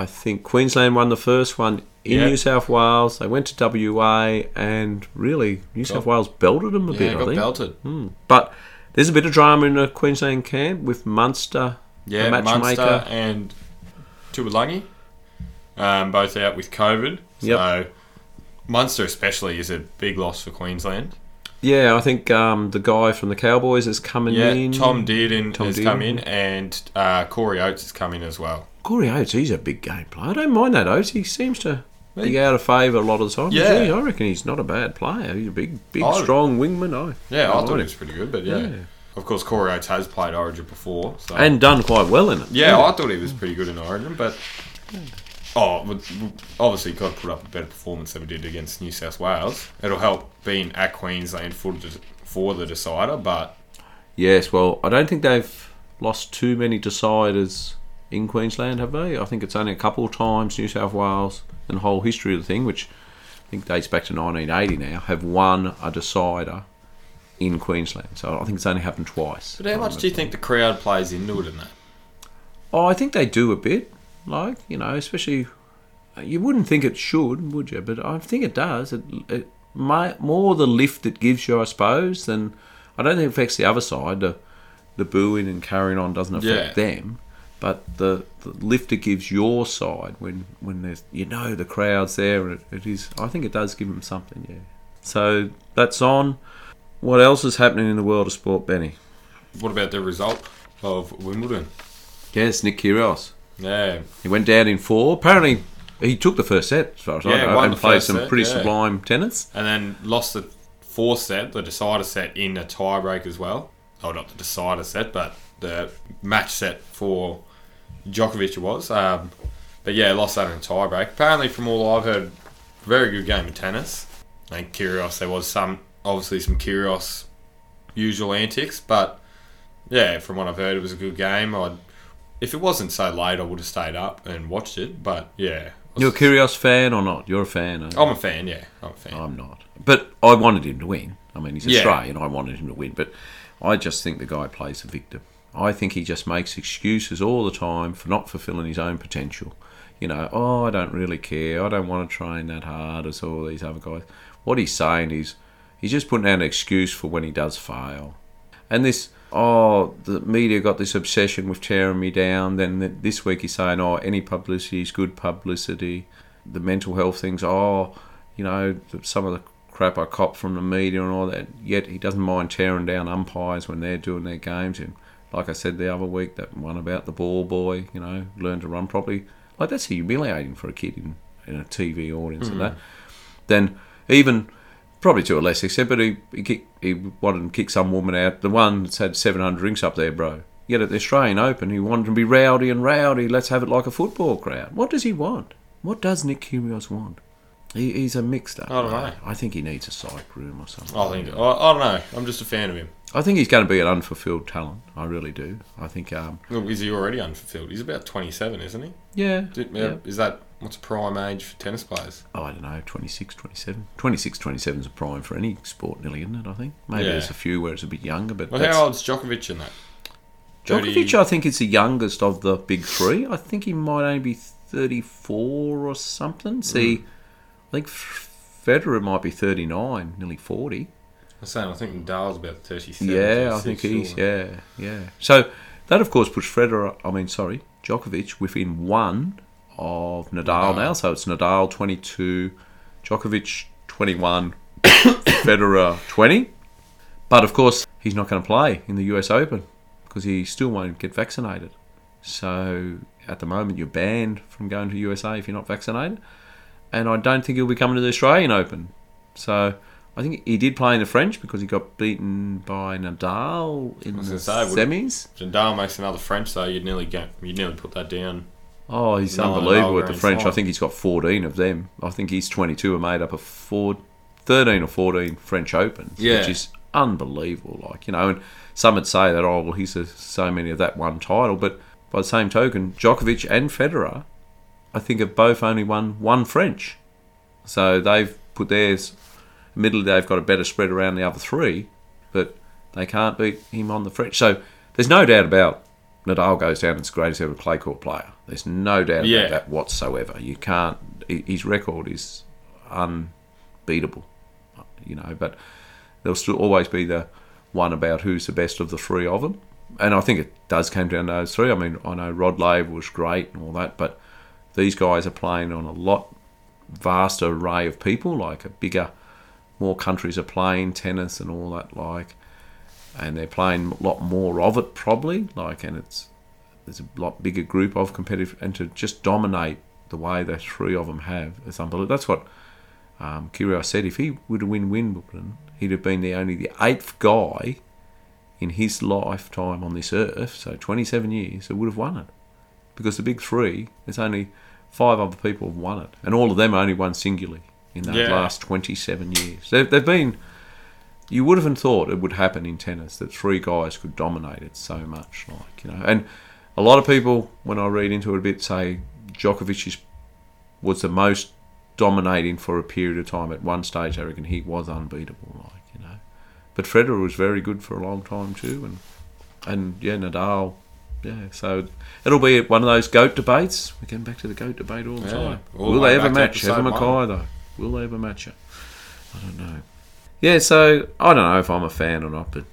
Speaker 1: I think Queensland won the first one in
Speaker 2: Yeah.
Speaker 1: New South Wales. They went to WA, and really, New South Wales belted them a
Speaker 2: Yeah,
Speaker 1: bit, I
Speaker 2: got
Speaker 1: think.
Speaker 2: belted.
Speaker 1: Hmm. But there's a bit of drama in the Queensland camp with Munster,
Speaker 2: Yeah,
Speaker 1: the matchmaker.
Speaker 2: Munster and Taulagi, um, both out with COVID.
Speaker 1: Yep.
Speaker 2: So Munster especially is a big loss for Queensland.
Speaker 1: Yeah, I think um, the guy from the Cowboys is coming in.
Speaker 2: Yeah,
Speaker 1: in.
Speaker 2: Tom Dearden
Speaker 1: Tom
Speaker 2: has
Speaker 1: Dearden.
Speaker 2: come in, and uh, Corey Oates has come in as well.
Speaker 1: Corey Oates, he's a big game player. I don't mind that Oates. He seems to be out of favour a lot of the time.
Speaker 2: Yeah.
Speaker 1: Gee, I reckon he's not a bad player. He's a big, big,
Speaker 2: I-
Speaker 1: strong wingman. I
Speaker 2: Yeah, I
Speaker 1: like
Speaker 2: thought he was pretty good, but yeah.
Speaker 1: Yeah.
Speaker 2: Of course, Corey Oates has played Origin before. So.
Speaker 1: and done quite well in it.
Speaker 2: Yeah, I thought he was pretty good in Origin, but oh, obviously got to put up a better performance than we did against New South Wales. It'll help being at Queensland for the, for the decider, but
Speaker 1: Yes, well, I don't think they've lost too many deciders in Queensland, have they? I think it's only a couple of times New South Wales and the whole history of the thing, which I think dates back to 1980 now, have won a decider in Queensland. So I think it's only happened twice.
Speaker 2: but how much do you think the crowd plays into it in that?
Speaker 1: Oh, I think they do a bit. Like you know, especially you wouldn't think it should, would you? But I think it does. It, it may, more the lift it gives you, I suppose, than I don't think it affects the other side. The the booing and carrying on doesn't affect
Speaker 2: Yeah.
Speaker 1: them, but the, the lift it gives your side when when there's you know the crowd's there and it, it is. I think it does give them something. Yeah. So that's on. What else is happening in the world of sport, Benny?
Speaker 2: What about the result of Wimbledon?
Speaker 1: Yes, Nick Kyrgios.
Speaker 2: Yeah,
Speaker 1: He went down in four. Apparently, he took the first set, as far as I know, and played some
Speaker 2: set,
Speaker 1: pretty
Speaker 2: yeah.
Speaker 1: sublime tennis.
Speaker 2: and then lost the fourth set, the decider set in a tiebreak as well. Oh, not the decider set, but the match set for Djokovic it was. Um, but yeah, lost that in a tiebreak. Apparently, from all I've heard, very good game of tennis. And Kyrgios, there was some obviously some Kyrgios usual antics, but yeah, from what I've heard, it was a good game. I'd, if it wasn't so late, I would have stayed up and watched it. But yeah,
Speaker 1: You're a Kyrgios fan or not? You're a fan. aren't you?
Speaker 2: I'm a fan. Yeah, I'm a fan.
Speaker 1: I'm not. But I wanted him to win. I mean, he's
Speaker 2: Yeah.
Speaker 1: Australian. I wanted him to win. But I just think the guy plays a victim. I think he just makes excuses all the time for not fulfilling his own potential. You know, oh, I don't really care. I don't want to train that hard as all these other guys. What he's saying is he's just putting out an excuse for when he does fail. And this, oh, the media got this obsession with tearing me down. Then this week he's saying, oh, any publicity is good publicity. The mental health things, oh, you know, some of the crap I cop from the media and all that. Yet he doesn't mind tearing down umpires when they're doing their games. And like I said the other week, that one about the ball boy, you know, learn to run properly. Like that's humiliating for a kid in, in a TV audience and mm-hmm. that. Then even probably to a less extent, but he he, kicked, he wanted to kick some woman out. The one that's had 700 drinks up there, bro. Yet at the Australian Open, he wanted to be rowdy and rowdy. Let's have it like a football crowd. What does he want? What does Nick Kyrgios want? He, he's a mixed up.
Speaker 2: I don't know.
Speaker 1: I think he needs a psych room or something.
Speaker 2: I think I, I don't know. I'm just a fan of him.
Speaker 1: I think he's going to be an unfulfilled talent. I really do. I think, um,
Speaker 2: Well, is he already unfulfilled? He's about 27, isn't he?
Speaker 1: yeah,
Speaker 2: Did-
Speaker 1: yeah.
Speaker 2: Is that what's a prime age for tennis players?
Speaker 1: Oh, I don't know, 26, 27. 26, 27 is a prime for any sport, nearly, isn't it? I think. Maybe
Speaker 2: Yeah.
Speaker 1: there's a few where it's a bit younger, but
Speaker 2: Well, how old's Djokovic in that?
Speaker 1: Djokovic, I think, is the youngest of the big three. I think he might only be 34 or something. See,
Speaker 2: Mm.
Speaker 1: I think Federer might be 39, nearly 40.
Speaker 2: I'm saying I think Nadal's about 37.
Speaker 1: Yeah, I think he's,
Speaker 2: surely.
Speaker 1: yeah, yeah. So that, of course, puts Federer, I mean, sorry, Djokovic within one of Nadal
Speaker 2: Nadal.
Speaker 1: now. So it's Nadal 22, Djokovic 21, Federer 20. But, of course, he's not going to play in the US Open because he still won't get vaccinated. So at the moment, you're banned from going to USA if you're not vaccinated. And I don't think he'll be coming to the Australian Open. So I think he did play in the French because he got beaten by Nadal in the
Speaker 2: say,
Speaker 1: semis.
Speaker 2: Nadal makes another French, though, you'd nearly get, you'd nearly put that down.
Speaker 1: Oh, he's
Speaker 2: No,
Speaker 1: unbelievable with the French. I think he's got 14 of them. I think he's 22 are made up of four, 13 or 14 French Opens,
Speaker 2: Yeah.
Speaker 1: which is unbelievable. Like, you know, and some would say that, oh, well, he's a, so many of that one title. But by the same token, Djokovic and Federer, I think, have both only won one French. So they've put theirs, admittedly, they've got a better spread around the other three, but they can't beat him on the French. So there's no doubt about Nadal goes down as the greatest ever clay court player. There's no doubt
Speaker 2: Yeah.
Speaker 1: about that whatsoever. You can't. His record is unbeatable, you know. But there'll still always be the one about who's the best of the three of them. And I think it does come down to those three. I mean, I know Rod Laver was great and all that, but these guys are playing on a lot vaster array of people, like a bigger, more countries are playing tennis and all that, like, and they're playing a lot more of it probably, like, and it's there's a lot bigger group of competitive, and to just dominate the way the three of them have, is unbelievable. That's what um, said. If he would have win Wimbledon, he'd have been the only the eighth guy in his lifetime on this earth, so 27 years, that would have won it. Because the big three, there's only five other people have won it, and all of them only won singularly in those
Speaker 2: Yeah.
Speaker 1: last 27 years. They've, they've been. You would have thought it would happen in tennis that three guys could dominate it so much, like you know. And a lot of people, when I read into it a bit, say Djokovic is, was the most dominating for a period of time. At one stage, I reckon he was unbeatable, like you know. But Federer was very good for a long time too, and and yeah, Nadal, yeah. So it'll be one of those goat debates. We're getting back to the goat debate all the
Speaker 2: Yeah,
Speaker 1: time.
Speaker 2: all
Speaker 1: Will they ever match Heather McKay though? Will they ever match her? I don't know. Yeah, so I don't know if I'm a fan or not, but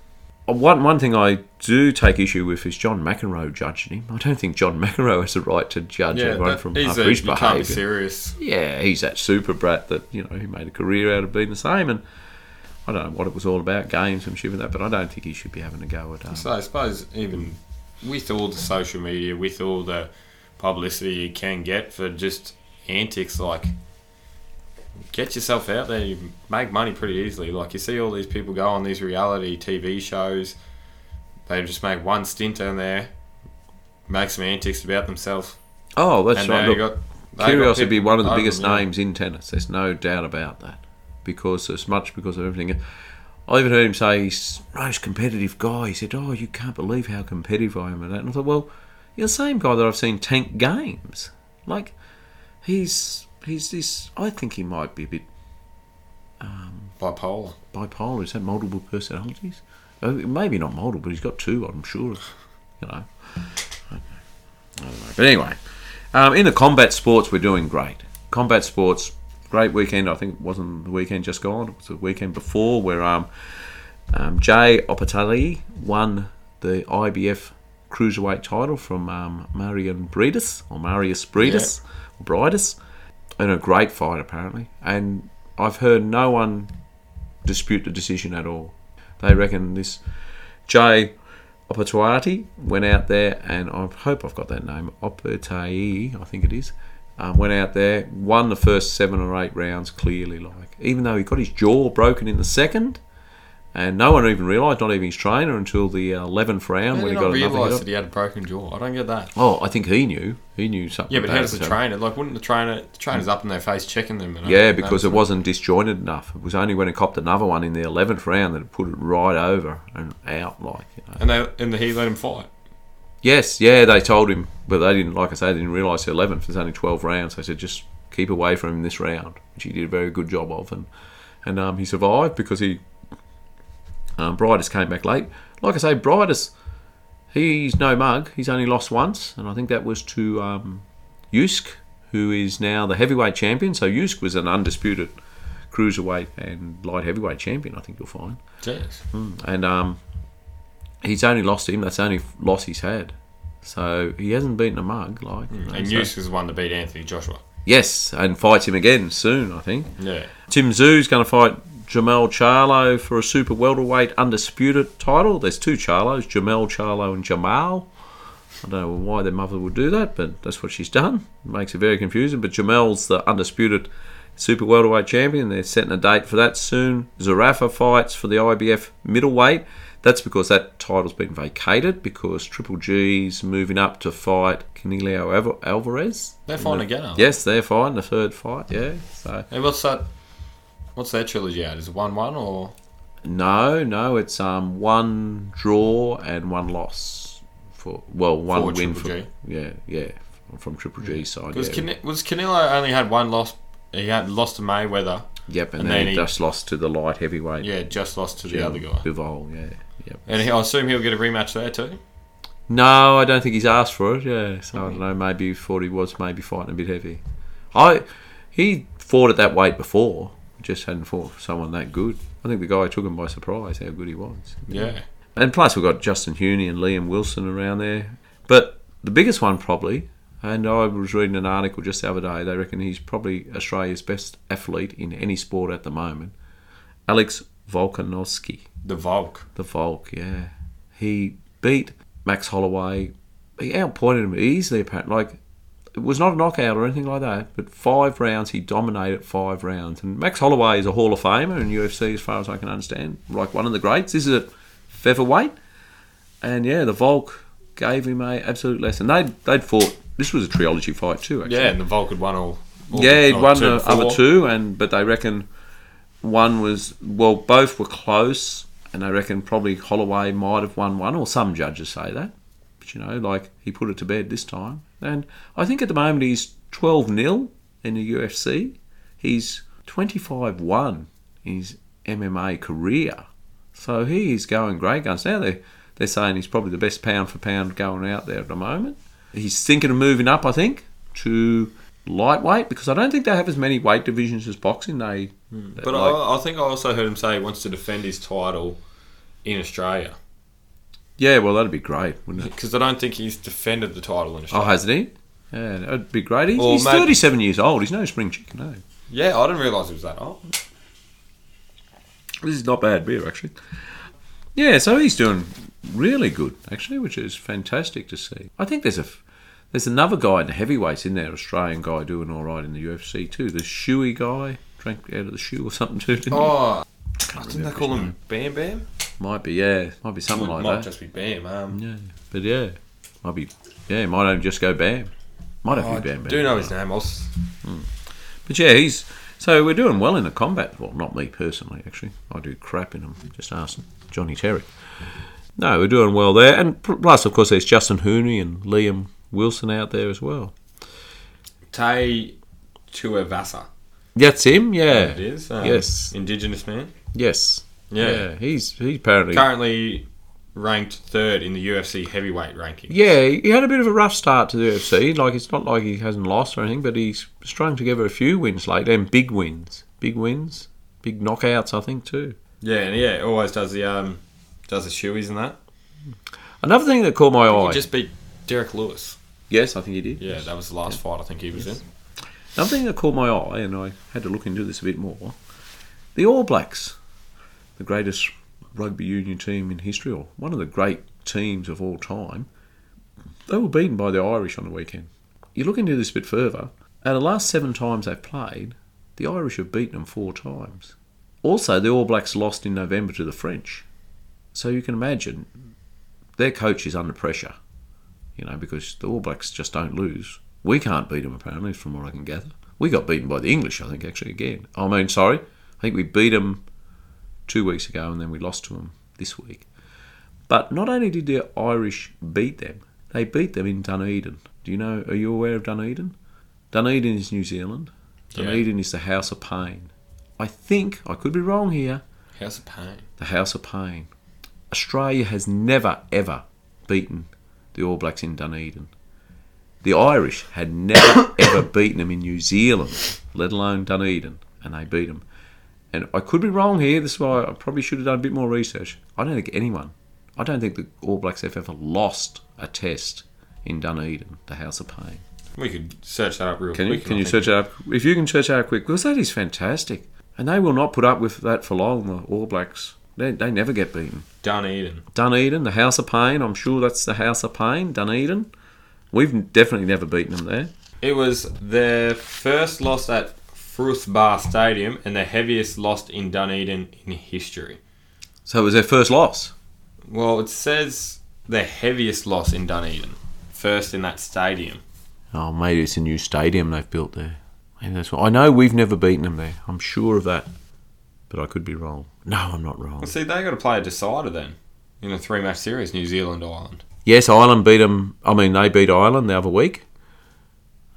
Speaker 1: one one thing I do take issue with is John McEnroe judging him. I don't think John McEnroe has a right to judge
Speaker 2: Yeah,
Speaker 1: everyone
Speaker 2: that,
Speaker 1: from
Speaker 2: he's
Speaker 1: after
Speaker 2: a,
Speaker 1: his
Speaker 2: you can't be serious.
Speaker 1: Yeah, he's that super brat that you know he made a career out of being the same, and I don't know what it was all about, games and shit and that, but I don't think he should be having a go at. Um,
Speaker 2: So I suppose even with all the social media, with all the publicity you can get for just antics, like get yourself out there. You make money pretty easily. Like you see all these people go on these reality TV shows. They just make one stint down there, make some antics about themselves,
Speaker 1: oh, that's
Speaker 2: and
Speaker 1: right. Look,
Speaker 2: got.
Speaker 1: Kyrgios would be one of the biggest
Speaker 2: them, yeah.
Speaker 1: names in tennis. There's no doubt about that. Because as much because of everything. I even heard him say he's most competitive guy. He said, "Oh, you can't believe how competitive I am," and that. And I thought, well, you're the same guy that I've seen tank games. Like, he's he's this. I think he might be a bit
Speaker 2: bipolar.
Speaker 1: bipolar. Is that multiple personalities? Uh, maybe not multiple, but he's got two. I'm sure. You know. I don't know. I don't know. But anyway, um, in the combat sports, we're doing great. Combat sports, great weekend. I think it wasn't the weekend just gone. It was the weekend before where um, um, Jay Opatali won the IBF cruiserweight title from um, Marion Briedis or Marius Briedis or Bridis. And a great fight apparently. And I've heard no one dispute the decision at all. They reckon this Jay Opatuati went out there, and I hope I've got that name, Opatai, I think it is, um, went out there, won the first seven or eight rounds clearly. Like even though he got his jaw broken in the second, And no one even realised, not even his trainer, until the eleventh round
Speaker 2: How
Speaker 1: when he
Speaker 2: he
Speaker 1: got another hit
Speaker 2: realise that he had a broken jaw? I don't get that.
Speaker 1: Oh, I think he knew. He knew something.
Speaker 2: Yeah, but how does the trainer like? Wouldn't the trainer? The trainer's up in their face checking them. And
Speaker 1: Yeah, because it wasn't disjointed enough. It was only when it copped another one in the eleventh round that it put it right over and out. Like, you know.
Speaker 2: And they and he let him fight.
Speaker 1: yes, yeah, they told him, but they didn't. Like I say, they didn't realise the eleventh. There's only twelve rounds. They said just keep away from him this round, which he did a very good job of, and and um, he survived because he. Um, came back late. Like I say, Bridus, he's no mug. He's only lost once, and I think that was to um, Usyk, who is now the heavyweight champion. So Usyk was an undisputed cruiserweight and light heavyweight champion. I think you'll find,
Speaker 2: Jeez.
Speaker 1: and um, he's only lost him. That's the only loss he's had. So he hasn't beaten a mug. Like, you know,
Speaker 2: And
Speaker 1: so-
Speaker 2: Usyk is the one to beat Anthony Joshua.
Speaker 1: yes, and fights him again soon. I think.
Speaker 2: Yeah.
Speaker 1: Tim Tszyu's going to fight Jermell Charlo for a super welterweight undisputed title. There's two Charlos, Jermell Charlo and Jermall. I don't know why their mother would do that, but that's what she's done. It makes it very confusing. But Jermell's the undisputed super welterweight champion. They're setting a date for that soon. Zerafa fights for the IBF middleweight. That's because that title's been vacated because Triple G's moving up to fight Canelo Alvarez.
Speaker 2: They're fighting again. aren't they?
Speaker 1: Yes, they're fighting the third fight. Yeah, so
Speaker 2: And what's that? What's their trilogy out? Is it one one or?
Speaker 1: No, no, it's um one draw and one loss for well one
Speaker 2: For
Speaker 1: win
Speaker 2: Triple
Speaker 1: for yeah yeah from Triple G's side.
Speaker 2: Was,
Speaker 1: Yeah.
Speaker 2: Cane- was Canelo only had one loss? He had lost to Mayweather.
Speaker 1: yep, and,
Speaker 2: and
Speaker 1: then,
Speaker 2: then
Speaker 1: he just lost to the light heavyweight.
Speaker 2: Yeah, just lost to the other guy.
Speaker 1: Bivol. Yeah, yep.
Speaker 2: And he, I assume he'll get a rematch there too.
Speaker 1: No, I don't think he's asked for it. Yeah, so I don't know. Maybe he thought he was maybe fighting a bit heavy. I he fought at that weight before. Just hadn't fought someone that good. I think the guy took him by surprise how good he was.
Speaker 2: Yeah.
Speaker 1: And plus, we've got Justin Huni and Liam Wilson around there. But the biggest one, probably, and I was reading an article just the other day, they reckon he's probably Australia's best athlete in any sport at the moment. Alex Volkanovski,
Speaker 2: The Volk.
Speaker 1: the Volk, yeah. He beat Max Holloway. He outpointed him easily, apparently. Like, it was not a knockout or anything like that, but five rounds, he dominated five rounds. And Max Holloway is a Hall of Famer in UFC, as far as I can understand. Like one of the greats. This is at featherweight. And yeah, the Volk gave him a absolute lesson. They'd, they'd fought, this was a trilogy fight too, actually.
Speaker 2: Yeah, and the Volk had won all. all
Speaker 1: Yeah, he'd won the other two, and but they reckon one was well, both were close, and they reckon probably Holloway might have won one, or some judges say that. But you know, like he put it to bed this time, and I think at the moment he's twelve 0 in the UFC. He's twenty five one in his MMA career, so he is going great guns. Now they they're saying he's probably the best pound for pound going out there at the moment. He's thinking of moving up, I think, to lightweight because I don't think they have as many weight divisions as boxing. They, hmm.
Speaker 2: But
Speaker 1: like-
Speaker 2: I, I think I also heard him say he wants to defend his title in Australia
Speaker 1: yeah, well, that'd be great, wouldn't it?
Speaker 2: because I don't think he's defended the title in
Speaker 1: Oh, hasn't he? Yeah, that'd be great. He's,
Speaker 2: Or
Speaker 1: he's
Speaker 2: maybe-
Speaker 1: 37 years old. He's no spring chicken, no.
Speaker 2: yeah, I didn't realise he was that old.
Speaker 1: This is not bad beer, actually. Yeah, so he's doing really good, actually, which is fantastic to see. I think there's a there's another guy in the heavyweights in there, Australian guy doing all right in the UFC too. The shoey guy drank out of the shoe or something too. Didn't he?
Speaker 2: Oh,
Speaker 1: Can't
Speaker 2: didn't they call him. Bam Bam?
Speaker 1: Might be, yeah, might be something like
Speaker 2: might
Speaker 1: that.
Speaker 2: just be Bam. Um,
Speaker 1: Yeah, but yeah, might be. Yeah, might only just go Bam. Might have
Speaker 2: oh, I
Speaker 1: be Bam Bam.
Speaker 2: do know his name. I was,
Speaker 1: But yeah, he's so we're doing well in the combat. Well, not me personally, actually. I do crap in them. Just ask Johnny Terry. No, we're doing well there, and plus, of course, there's Justin Huni and Liam Wilson out there as well.
Speaker 2: Tai Tuivasa.
Speaker 1: That's him. Yeah.
Speaker 2: It is. um,
Speaker 1: Yes.
Speaker 2: Indigenous man.
Speaker 1: Yes.
Speaker 2: Yeah.
Speaker 1: He's he apparently.
Speaker 2: Currently ranked third in the UFC heavyweight ranking.
Speaker 1: Yeah, he had a bit of a rough start to the UFC. Like it's not like he hasn't lost or anything, but he's strung together a few wins lately, and big wins, big wins, big knockouts, I think too.
Speaker 2: Yeah, and yeah, always does the um, does the shoeies and that.
Speaker 1: Another thing that caught my eye.
Speaker 2: He just beat Derrick Lewis.
Speaker 1: yes, I think he did.
Speaker 2: Yeah, that was the last fight I think he was in.
Speaker 1: Another thing that caught my eye, and I had to look into this a bit more, the All Blacks, the greatest rugby union team in history, or one of the great teams of all time, they were beaten by the Irish on the weekend. You look into this a bit further, of the last seven times they've played, the Irish have beaten them four times. Also, the All Blacks lost in November to the French. So you can imagine their coach is under pressure, you know, because the All Blacks just don't lose. We can't beat them, apparently, from what I can gather. We got beaten by the English, I think, actually, again. I mean, sorry. I think we beat them two weeks ago and then we lost to them this week. But not only did the Irish beat them, they beat them in Dunedin. Do you know, are you aware of Dunedin? Dunedin is New Zealand.
Speaker 2: Yeah.
Speaker 1: Dunedin is the House of Pain. I think, I could be wrong here,
Speaker 2: How's the pain?
Speaker 1: the House of Pain. Australia has never, ever beaten the All Blacks in Dunedin. The Irish had never, ever beaten them in New Zealand, let alone Dunedin, and they beat them. And I could be wrong here, this is why I probably should have done a bit more research. I don't think anyone, I don't think the All Blacks have ever lost a test in Dunedin, the House of Pain.
Speaker 2: We could search that up real
Speaker 1: Can
Speaker 2: quick.
Speaker 1: you, can you search it up? If you can search it up quick, because that is fantastic. And they will not put up with that for long, the All Blacks. They, they never get beaten.
Speaker 2: Dunedin.
Speaker 1: Dunedin, the House of Pain. I'm sure that's the House of Pain, Dunedin. We've definitely never beaten them there.
Speaker 2: It was their first loss at Forsyth Barr Stadium and the heaviest loss in Dunedin in history.
Speaker 1: So it was their first loss.
Speaker 2: Well, it says the heaviest loss in Dunedin. First in that stadium.
Speaker 1: Oh, maybe it's a new stadium they've built there. Maybe that's what, I know we've never beaten them there. I'm sure of that. But I could be wrong. No, I'm not wrong.
Speaker 2: Well, see, they got to play a decider then in a three match series, New Zealand Ireland.
Speaker 1: Yes, Ireland beat them. I mean, they beat Ireland the other week,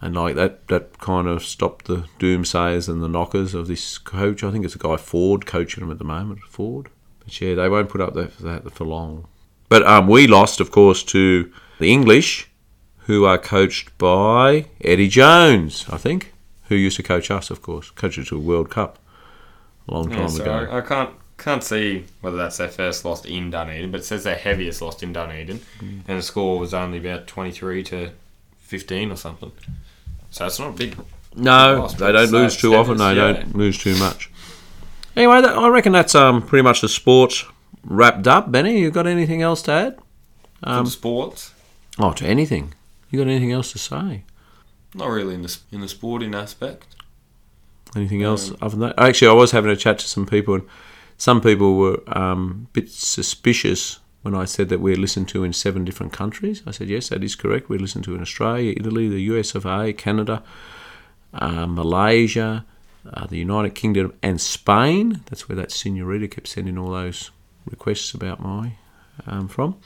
Speaker 1: and like that, that kind of stopped the doomsayers and the knockers of this coach. I think it's a guy Ford coaching them at the moment. Ford, but yeah, they won't put up that for, that for long. But um, we lost, of course, to the English, who are coached by Eddie Jones, I think, who used to coach us, of course, coached us to a World Cup a long time
Speaker 2: Yeah, so
Speaker 1: ago.
Speaker 2: I, I can't can't see whether that's their first loss in Dunedin, but it says their heaviest loss in Dunedin,
Speaker 1: Mm.
Speaker 2: and the score was only about twenty three to fifteen or something. So it's not a big.
Speaker 1: No,
Speaker 2: lost,
Speaker 1: they don't lose too often. They
Speaker 2: yeah.
Speaker 1: don't lose too much. Anyway, that, I reckon that's um pretty much the sports wrapped up. Benny, you got anything else to add? Um,
Speaker 2: the sports,
Speaker 1: oh, to anything? You got anything else to say?
Speaker 2: not really in the in the sporting aspect.
Speaker 1: Anything else other than that? Actually, I was having a chat to some people, and some people were um, a bit suspicious when I said that we're listened to in seven different countries. I said, yes, that is correct. We're listened to in Australia, Italy, the US of A, Canada, uh, Malaysia, uh, the United Kingdom, and Spain. That's where that senorita kept sending all those requests about my um, from.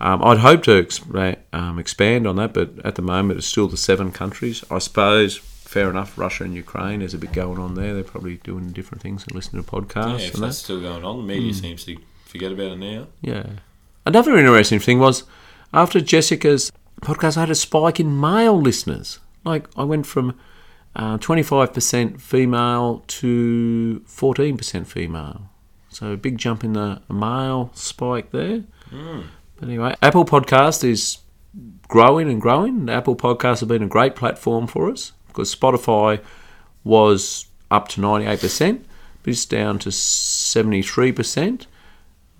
Speaker 1: Um, I'd hope to exp- um, expand on that, but at the moment it's still the seven countries. I suppose, fair enough, Russia and Ukraine, there's a bit going on there. They're probably doing different things and listening to podcasts
Speaker 2: yeah, if
Speaker 1: and
Speaker 2: that's
Speaker 1: that.
Speaker 2: still going on, the media
Speaker 1: Hmm.
Speaker 2: seems to forget about it now.
Speaker 1: Yeah. Another interesting thing was after Jessica's podcast, I had a spike in male listeners. Like I went from uh, 25% female to 14% female. So a big jump in the male spike there. But anyway, Apple Podcast is growing and growing. Apple Podcasts have been a great platform for us because Spotify was up to 98%, but it's down to 73%.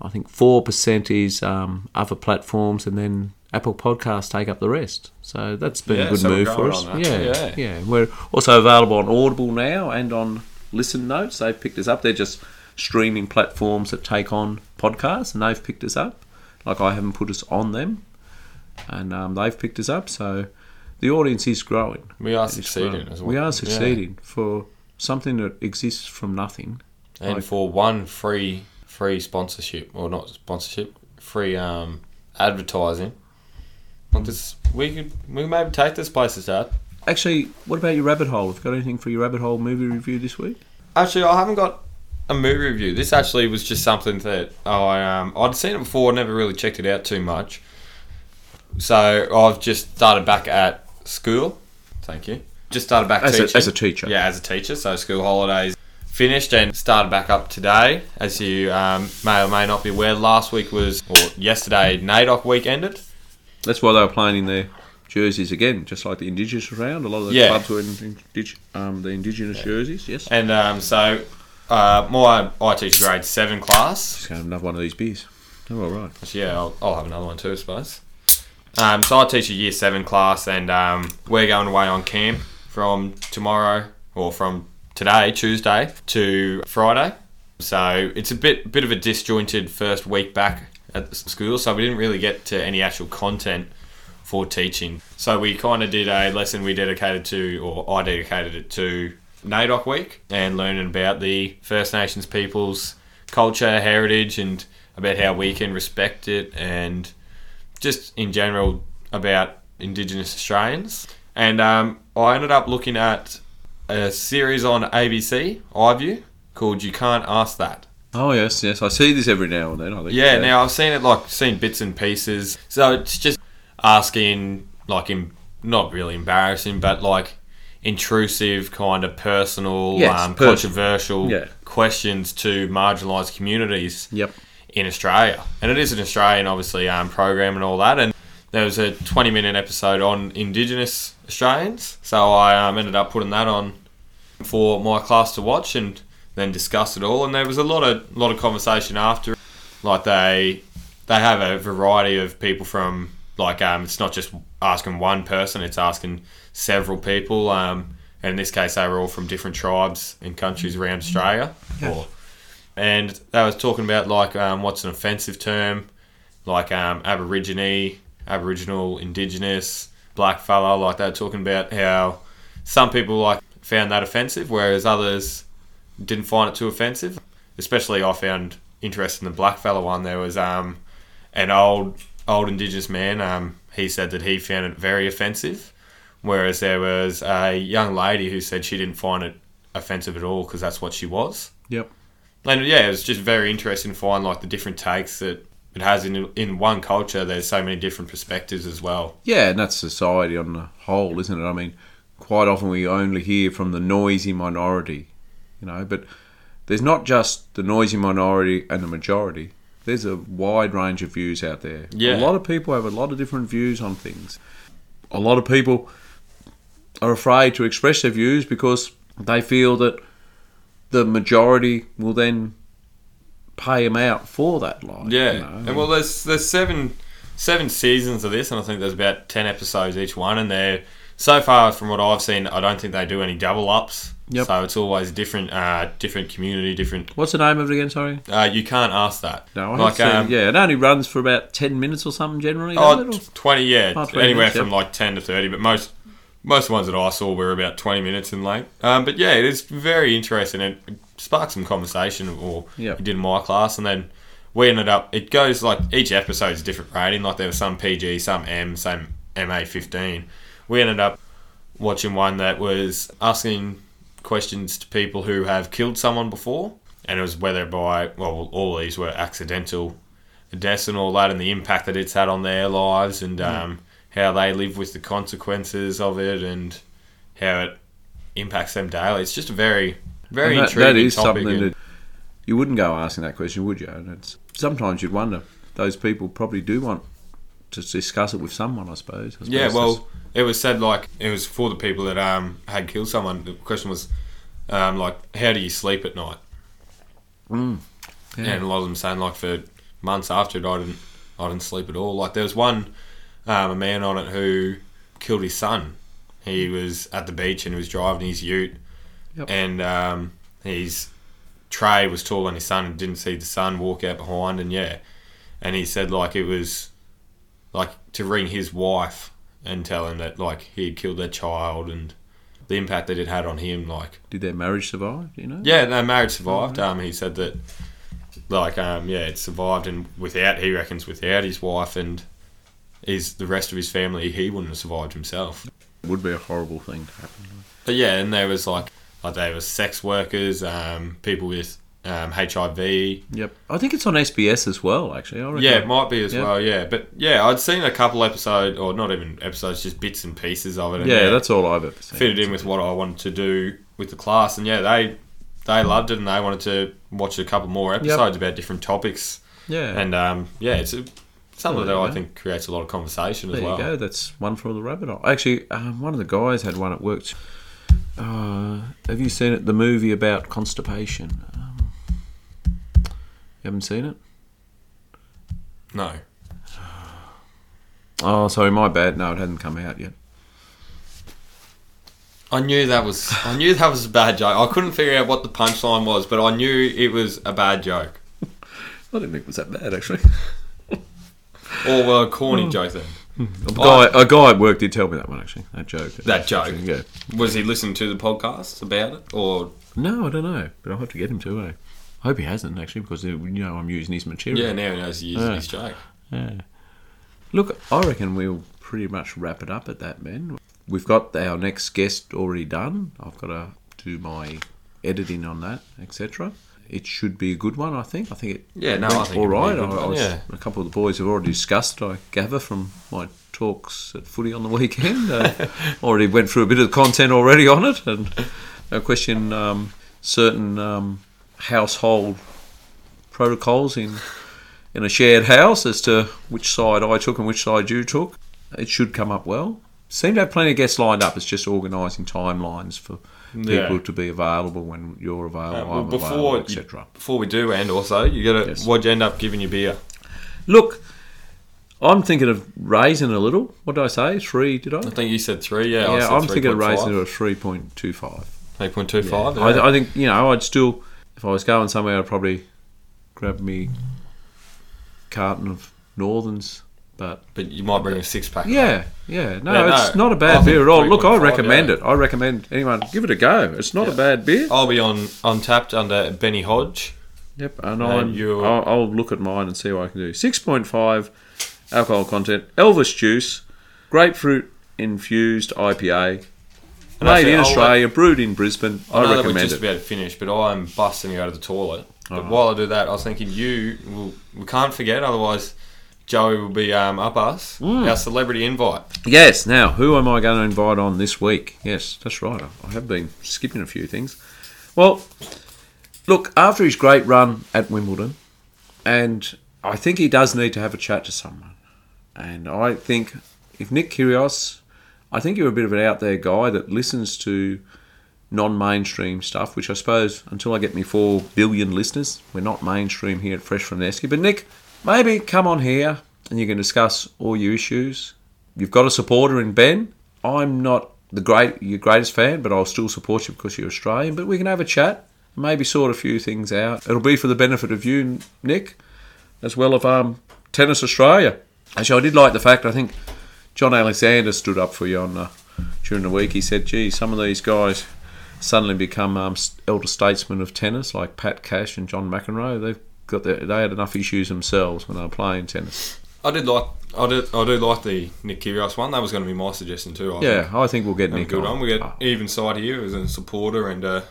Speaker 1: I think 4% is um, other platforms, and then Apple Podcasts take up the rest. So that's been
Speaker 2: Yeah,
Speaker 1: a good
Speaker 2: so
Speaker 1: move for us. Yeah,
Speaker 2: Yeah.
Speaker 1: yeah. We're also available on Audible now and on Listen Notes. They've picked us up. They're just streaming platforms that take on podcasts, and they've picked us up. Like I haven't put us on them, and um, they've picked us up. So the audience is growing.
Speaker 2: We are
Speaker 1: It's
Speaker 2: succeeding well.
Speaker 1: We are succeeding for something that exists from nothing.
Speaker 2: And
Speaker 1: Like-
Speaker 2: for one free free sponsorship or not sponsorship, free um advertising. Like this, we could we maybe take this place to start.
Speaker 1: Actually, what about your rabbit hole? Have you got anything for your rabbit hole movie review this week?
Speaker 2: Actually, I haven't got a movie review. This actually was just something that I um I'd seen it before, never really checked it out too much. So I've just started back at school. Thank you. Just started back
Speaker 1: As a- as a teacher.
Speaker 2: Yeah, as a teacher. So school holidays finished and started back up today. As you um, may or may not be aware, last week was or yesterday NAIDOC week ended.
Speaker 1: That's why they were playing in their jerseys again, just like the Indigenous round. A lot of the
Speaker 2: Yeah.
Speaker 1: clubs were in, in um, the Indigenous jerseys. Yes.
Speaker 2: And um, so uh, my I teach grade seven class.
Speaker 1: Just gonna have another one of these beers. Oh, all right.
Speaker 2: So yeah, I'll, I'll have another one too, I suppose. Um, so I teach a year seven class, and um, we're going away on camp from tomorrow or from today, Tuesday, to Friday. So it's a bit bit of a disjointed first week back at school, so we didn't really get to any actual content for teaching. So we kind of did a lesson we dedicated to, or I dedicated it to NAIDOC Week and learning about the First Nations peoples' culture, heritage, and about how we can respect it, and just in general about Indigenous Australians. And um, I ended up looking at a series on ABC, iView, called You Can't Ask That.
Speaker 1: Oh yes, yes. I see this every now and then. I think.
Speaker 2: Yeah, now I've seen it like seen bits and pieces. So it's just asking like in not really embarrassing, but like intrusive, kind of personal,
Speaker 1: Yes,
Speaker 2: um,
Speaker 1: personal.
Speaker 2: controversial
Speaker 1: Yeah.
Speaker 2: questions to marginalised communities
Speaker 1: Yep.
Speaker 2: in Australia. And it is an Australian, obviously, um, program and all that. And there was a 20 minute episode on Indigenous Australians. So I um, ended up putting that on for my class to watch and then discuss it all. And there was a lot of lot of conversation after. Like they they have a variety of people from like um, it's not just asking one person; it's asking several people. Um, and in this case, they were all from different tribes and countries around Australia. Or, and they was talking about like um, what's an offensive term, like um, Aborigine, Aboriginal, Indigenous, blackfella. Like they were talking about how some people like found that offensive, whereas others didn't find it too offensive. Especially, I found interesting the blackfella one. There was um, an old old Indigenous man. Um, he said that he found it very offensive, whereas there was a young lady who said she didn't find it offensive at all because that's what she was.
Speaker 1: Yep.
Speaker 2: And yeah, it was just very interesting to find like the different takes that it has in in one culture. There's so many different perspectives as well.
Speaker 1: Yeah, and that's society on the whole, isn't it? I mean, quite often we only hear from the noisy minority, you know, but there's not just the noisy minority and the majority. There's a wide range of views out there.
Speaker 2: Yeah.
Speaker 1: A lot of people have a lot of different views on things. A lot of people are afraid to express their views because they feel that the majority will then pay them out for that lie.
Speaker 2: Yeah,
Speaker 1: you know.
Speaker 2: and well, there's there's seven seven seasons of this, and I think there's about ten episodes each one, and they're so far from what I've seen, I don't think they do any double ups.
Speaker 1: Yep.
Speaker 2: So it's always different, uh, different community, different.
Speaker 1: What's the name of it again? Sorry.
Speaker 2: Uh, you can't ask that.
Speaker 1: No, I
Speaker 2: like um,
Speaker 1: yeah, it only runs for about ten minutes or something generally.
Speaker 2: Oh,
Speaker 1: it?
Speaker 2: 20, yeah.
Speaker 1: Oh, 20
Speaker 2: anywhere
Speaker 1: minutes,
Speaker 2: from like 10 to 30, but most most ones that I saw were about 20 minutes in length. Um, but yeah, it is very interesting. It sparked some conversation, or
Speaker 1: Yep.
Speaker 2: did in my class, and then we ended up, it goes like each episode is different rating. Like there was some PG, some M, some MA 15. We ended up watching one that was asking questions to people who have killed someone before, and it was whether by, well, all these were accidental deaths and all that, and the impact that it's had on their lives, and um, how they live with the consequences of it, and how it impacts them daily. It's just a very, very
Speaker 1: that,
Speaker 2: intriguing
Speaker 1: that is something
Speaker 2: and-
Speaker 1: that you wouldn't go asking that question, would you? And it's sometimes you'd wonder. Those people probably do want to discuss it with someone, I suppose. I
Speaker 2: Yeah,
Speaker 1: suppose
Speaker 2: well, it was said like it was for the people that um had killed someone. The question was, um, like, how do you sleep at night?
Speaker 1: Mm, yeah.
Speaker 2: And a lot of them saying like for months after it, I didn't, I didn't sleep at all. Like there was one, um, a man on it who killed his son. He was at the beach and he was driving his Ute,
Speaker 1: Yep.
Speaker 2: and um, his tray was tall than his son and didn't see the son walk out behind and yeah, and he said like it was like to ring his wife and tell him that like he had killed their child and the impact that it had on him like
Speaker 1: Did their marriage survive? You know.
Speaker 2: yeah their marriage survived um he said that like um yeah it survived and without he reckons without his wife and his the rest of his family he wouldn't have survived himself
Speaker 1: It would be a horrible thing to happen.
Speaker 2: but yeah and there was like like there was sex workers um people with um, HIV
Speaker 1: Yep. I think it's on SBS as well. Actually, I reckon.
Speaker 2: Yeah, it might be as
Speaker 1: Yeah.
Speaker 2: well. Yeah, but yeah, I'd seen a couple episodes, or not even episodes, just bits and pieces of it. And
Speaker 1: Yeah, that's all I've ever seen.
Speaker 2: fitted in with what I wanted to do with the class, and yeah, they they loved it, and they wanted to watch a couple more episodes about different topics,
Speaker 1: Yeah.
Speaker 2: and um, yeah, it's a, something that I think creates a lot of conversation
Speaker 1: There
Speaker 2: as well.
Speaker 1: you go. That's one from the rabbit hole. Actually, um, one of the guys had one at work. Uh, have you seen it? The movie about constipation. Um, you haven't seen it?
Speaker 2: No,
Speaker 1: Oh, sorry, my bad. No, it hadn't come out yet.
Speaker 2: I knew that was I knew that was a bad joke. I couldn't figure out what the punchline was, but I knew it was a bad joke.
Speaker 1: I didn't think it was that bad actually.
Speaker 2: Or well, a corny joke then.
Speaker 1: A guy, a guy at work did tell me that one actually. That joke.
Speaker 2: That joke.
Speaker 1: Yeah.
Speaker 2: Was he listening to the podcast about it? Or
Speaker 1: No, I don't know, but I'll have to get him to. Eh? I hope he hasn't actually, because uh, you know I'm using his material.
Speaker 2: yeah, now he knows he used
Speaker 1: Yeah.
Speaker 2: his joke.
Speaker 1: Yeah. Look, I reckon we'll pretty much wrap it up at that, man. We've got our next guest already done. I've got to do my editing on that, etc. It should be a good one, I think. I think it
Speaker 2: Yeah, no, I think
Speaker 1: all
Speaker 2: a
Speaker 1: I, I was,
Speaker 2: yeah.
Speaker 1: A couple of the boys have already discussed. I gather from my talks at footy on the weekend. Uh, already went through a bit of the content already on it, and no question um, certain um, household protocols in in a shared house as to which side I took and which side you took. It should come up well. Seem to have plenty of guests lined up. It's just organising timelines for people
Speaker 2: Yeah.
Speaker 1: to be available when you're
Speaker 2: Uh,
Speaker 1: available,
Speaker 2: well,
Speaker 1: I'm
Speaker 2: before
Speaker 1: etc.
Speaker 2: Before we do, and also you got to
Speaker 1: Yes.
Speaker 2: what'd you end up giving your beer?
Speaker 1: Look, I'm thinking of raising a little. What did I say? Three? Did I?
Speaker 2: I think you said three. Yeah, I
Speaker 1: yeah, I'm thinking of raising it to a three point two five.
Speaker 2: Three point two five.
Speaker 1: I, I think you know I'd still, if I was going somewhere, I'd probably grab me carton of Northerns. But
Speaker 2: But you might bring a six pack.
Speaker 1: yeah, yeah, no,
Speaker 2: Yeah,
Speaker 1: it's
Speaker 2: no,
Speaker 1: not a bad
Speaker 2: think
Speaker 1: beer at all. Look, I recommend
Speaker 2: yeah.
Speaker 1: it. I recommend anyone give it a go. It's not a bad beer.
Speaker 2: I'll be on Untappd under Benny Hodge.
Speaker 1: Yep, and
Speaker 2: And
Speaker 1: I'll, I'll look at mine and see what I can do. Six point five alcohol content, Elvis juice, grapefruit infused IPA.
Speaker 2: And
Speaker 1: Made in
Speaker 2: I'll
Speaker 1: Australia, brewed in Brisbane.
Speaker 2: I
Speaker 1: I,
Speaker 2: know that we're
Speaker 1: recommend
Speaker 2: just
Speaker 1: it.
Speaker 2: about to finish, but I'm busting you out of the toilet. But
Speaker 1: Oh.
Speaker 2: while I do that, I was thinking you will, we can't forget, otherwise Joey will be um, up us.
Speaker 1: Mm.
Speaker 2: Our celebrity invite.
Speaker 1: Yes. Now, who am I going to invite on this week? Yes, that's right. I have been skipping a few things. Well, look, after his great run at Wimbledon, and I think he does need to have a chat to someone. And I think if Nick Kyrgios, I think you're a bit of an out there guy that listens to non-mainstream stuff, which I suppose until I get me four billion listeners, we're not mainstream here at Fresh from the Esky. But Nick, maybe come on here and you can discuss all your issues. You've got a supporter in Ben. I'm not the great your greatest fan, but I'll still support you because you're Australian. But we can have a chat, maybe sort a few things out. It'll be for the benefit of you, Nick, as well as um, Tennis Australia. Actually, I did like the fact I think John Alexander stood up for you on uh, during the week. He said, "Gee, some of these guys suddenly become um, elder statesmen of tennis, like Pat Cash and John McEnroe. They've got their, they had enough issues themselves when they were playing tennis.
Speaker 2: I did like I did I do like the Nick Kyrgios one. That was going to be my suggestion too. I
Speaker 1: Yeah,
Speaker 2: think.
Speaker 1: I think we'll get
Speaker 2: And
Speaker 1: Nick
Speaker 2: good on. We get
Speaker 1: Uh,
Speaker 2: even side here as a supporter and uh,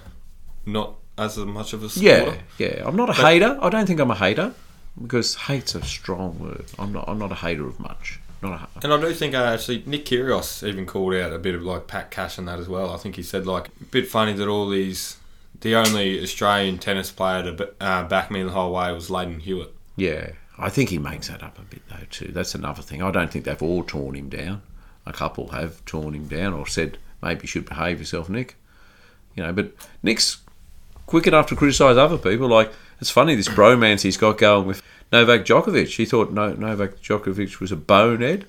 Speaker 2: not as much of a supporter.
Speaker 1: yeah, yeah. I'm not a hater. I don't think I'm a hater because hate's a strong word. I'm not. I'm not a hater of much. Not a.
Speaker 2: And I do think uh, actually Nick Kyrgios even called out a bit of like Pat Cash and that as well. I think he said like a bit funny that all these the only Australian tennis player to uh, back me the whole way was Lleyton Hewitt.
Speaker 1: Yeah, I think he makes that up a bit though too. That's another thing. I don't think they've all torn him down. A couple have torn him down or said maybe you should behave yourself, Nick. You know, but Nick's quick enough to criticise other people. Like it's funny this bromance he's got going with Novak Djokovic. He thought no, Novak Djokovic was a bonehead.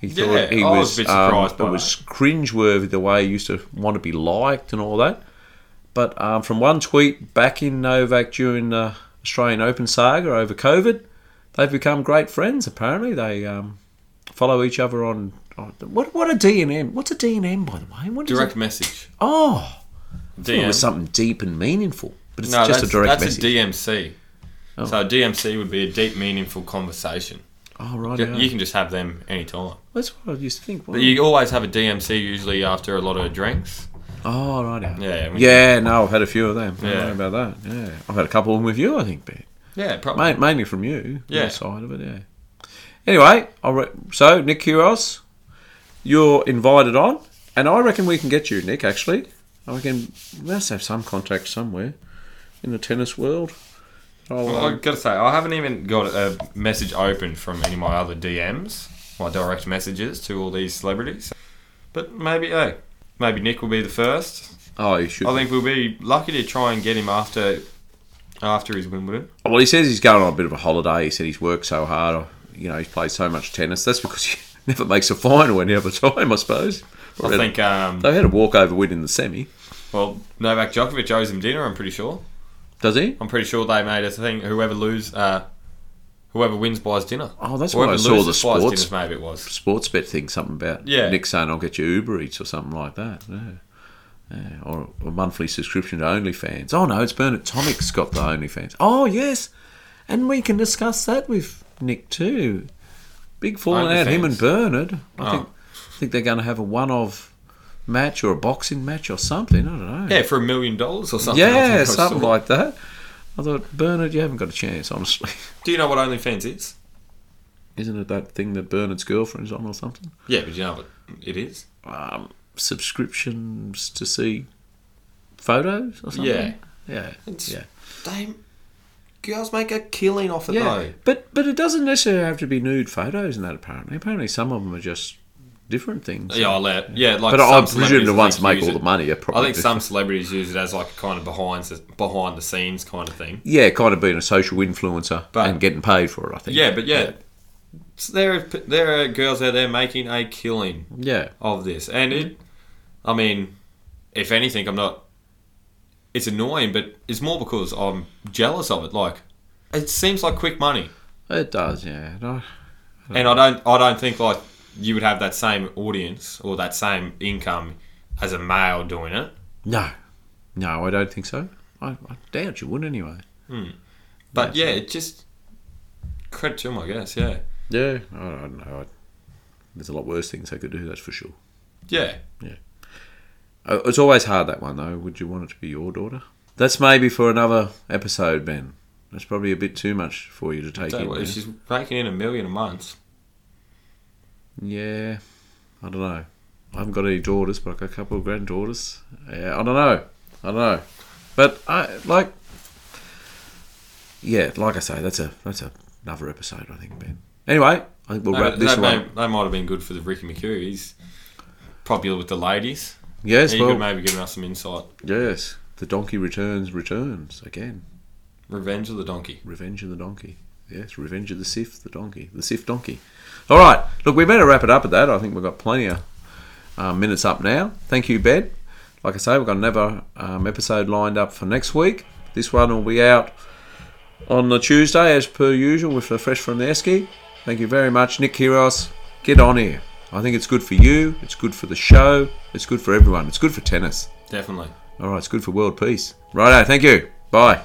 Speaker 1: He
Speaker 2: Yeah,
Speaker 1: thought he
Speaker 2: I was
Speaker 1: was,
Speaker 2: a bit
Speaker 1: um,
Speaker 2: surprised
Speaker 1: it
Speaker 2: by
Speaker 1: was cringeworthy the way he used to want to be liked and all that. But um, from one tweet back in Novak during the Australian Open saga over COVID, they've become great friends. Apparently, they um, follow each other on. on what what a DNM? What's a DNM by the way? What
Speaker 2: Direct message.
Speaker 1: Oh, thought it
Speaker 2: DM.
Speaker 1: was something deep and meaningful, but it's
Speaker 2: no,
Speaker 1: just a direct
Speaker 2: that's
Speaker 1: message.
Speaker 2: That's a DMC.
Speaker 1: Oh.
Speaker 2: So a DMC would be a deep, meaningful conversation.
Speaker 1: oh right,
Speaker 2: You-
Speaker 1: yeah.
Speaker 2: You can just have them anytime.
Speaker 1: that's what I used to think.
Speaker 2: But you always have a DMC usually after a lot of drinks.
Speaker 1: Oh right, yeah.
Speaker 2: Yeah.
Speaker 1: Yeah, no, I've had a few of them. I
Speaker 2: Yeah.
Speaker 1: know about that. Yeah, I've had a couple of them with you. I think, Ben.
Speaker 2: Yeah, probably.
Speaker 1: Ma- mainly from you.
Speaker 2: Yeah.
Speaker 1: Your side of it, yeah. Anyway, I'll re- so Nick Kyrgios, you're invited on, and I reckon we can get you, Nick. Actually, I reckon we must have some contact somewhere in the tennis world. I'll,
Speaker 2: Well,
Speaker 1: um,
Speaker 2: I've got to say, I haven't even got a message open from any of my other DMs, my direct messages to all these celebrities. But maybe, hey, maybe Nick will be the first.
Speaker 1: oh, you should.
Speaker 2: I think we'll be lucky to try and get him after after his Wimbledon.
Speaker 1: Well, he says he's going on a bit of a holiday. He said he's worked so hard. You know, he's played so much tennis. That's because he never makes a final any other time, I suppose.
Speaker 2: I think. Um,
Speaker 1: they had a walkover win in the semi.
Speaker 2: well, Novak Djokovic owes him dinner. I'm pretty sure.
Speaker 1: Does he?
Speaker 2: I'm pretty sure they made it a thing. Whoever lose, uh, whoever wins buys dinner.
Speaker 1: Oh, that's
Speaker 2: Whoever
Speaker 1: why I saw the sports
Speaker 2: maybe it was.
Speaker 1: sports bet thing, something about
Speaker 2: Yeah.
Speaker 1: Nick saying I'll get you Uber Eats or something like that. Yeah. Yeah. Or a monthly subscription to OnlyFans. Oh no, it's Bernard Tomic's got the OnlyFans. Oh yes, and we can discuss that with Nick too. Big falling out, him and Bernard. I
Speaker 2: Oh.
Speaker 1: think think they're going to have a one-off match or a boxing match or something. I don't know.
Speaker 2: Yeah, for a million dollars or something.
Speaker 1: Yeah, something like that. I thought Bernard, you haven't got a chance, honestly.
Speaker 2: Do you know what OnlyFans is?
Speaker 1: Isn't it that thing that Bernard's girlfriend's on or something?
Speaker 2: Yeah, but you know what it is.
Speaker 1: um, subscriptions to see photos or something.
Speaker 2: Yeah.
Speaker 1: yeah,
Speaker 2: It's-
Speaker 1: yeah,
Speaker 2: They girls make a killing off it
Speaker 1: yeah.
Speaker 2: though.
Speaker 1: But but it doesn't necessarily have to be nude photos and that. Apparently, apparently some of them are just different things.
Speaker 2: Yeah, I'll let. Yeah, like.
Speaker 1: but I presume the ones make all
Speaker 2: it-
Speaker 1: the money are probably.
Speaker 2: I think some celebrities use it as like a kind of behind the behind the scenes kind of thing.
Speaker 1: Yeah, kind of being a social influencer
Speaker 2: But-
Speaker 1: and getting paid for it. I think.
Speaker 2: Yeah, but yeah, So there are there are girls out there making a killing
Speaker 1: yeah,
Speaker 2: of this, and it. I mean, if anything, I'm not. It's annoying, but it's more because I'm jealous of it. Like, it seems like quick money,
Speaker 1: it does. Yeah, No,
Speaker 2: and I don't. I don't think like you would have that same audience or that same income as a male doing it.
Speaker 1: no, no, I don't think so. I, I doubt you would anyway. Hmm.
Speaker 2: But yeah, it just credit to him, I guess. Yeah,
Speaker 1: Yeah, I don't know. I, there's a lot worse things they could do. That's for sure.
Speaker 2: yeah. Yeah.
Speaker 1: Uh, it's always hard that one though. Would you want it to be your daughter? That's maybe for another episode, Ben. That's probably a bit too much for you to take in.
Speaker 2: what, she's raking in a million a month.
Speaker 1: Yeah, I don't know. I haven't got any daughters, but I've got a couple of granddaughters. Yeah, I don't know. I don't know. But I like. Yeah, like I say, that's a that's a, another episode. I think, Ben. Anyway, I think we'll
Speaker 2: No,
Speaker 1: wrap this
Speaker 2: that,
Speaker 1: one.
Speaker 2: may, that might have been good for the Ricky McHugh. He's popular with the ladies.
Speaker 1: Yes,
Speaker 2: he
Speaker 1: well,
Speaker 2: could maybe give us some insight.
Speaker 1: yes. The donkey returns, returns again.
Speaker 2: Revenge of the donkey.
Speaker 1: Revenge of the Donkey. Yes, Revenge of the Sif, the donkey. The Sif donkey. All right. Look, we better wrap it up at that. I think we've got plenty of um, minutes up now. Thank you, Ben. Like I say, we've got another um, episode lined up for next week. This one will be out on the Tuesday, as per usual, with the Fresh from the Esky. Thank you very much, Nick Kyrgios. Get on here. I think it's good for you. It's good for the show. It's good for everyone. It's good for tennis.
Speaker 2: Definitely.
Speaker 1: All right. It's good for world peace. Righto. Thank you. Bye.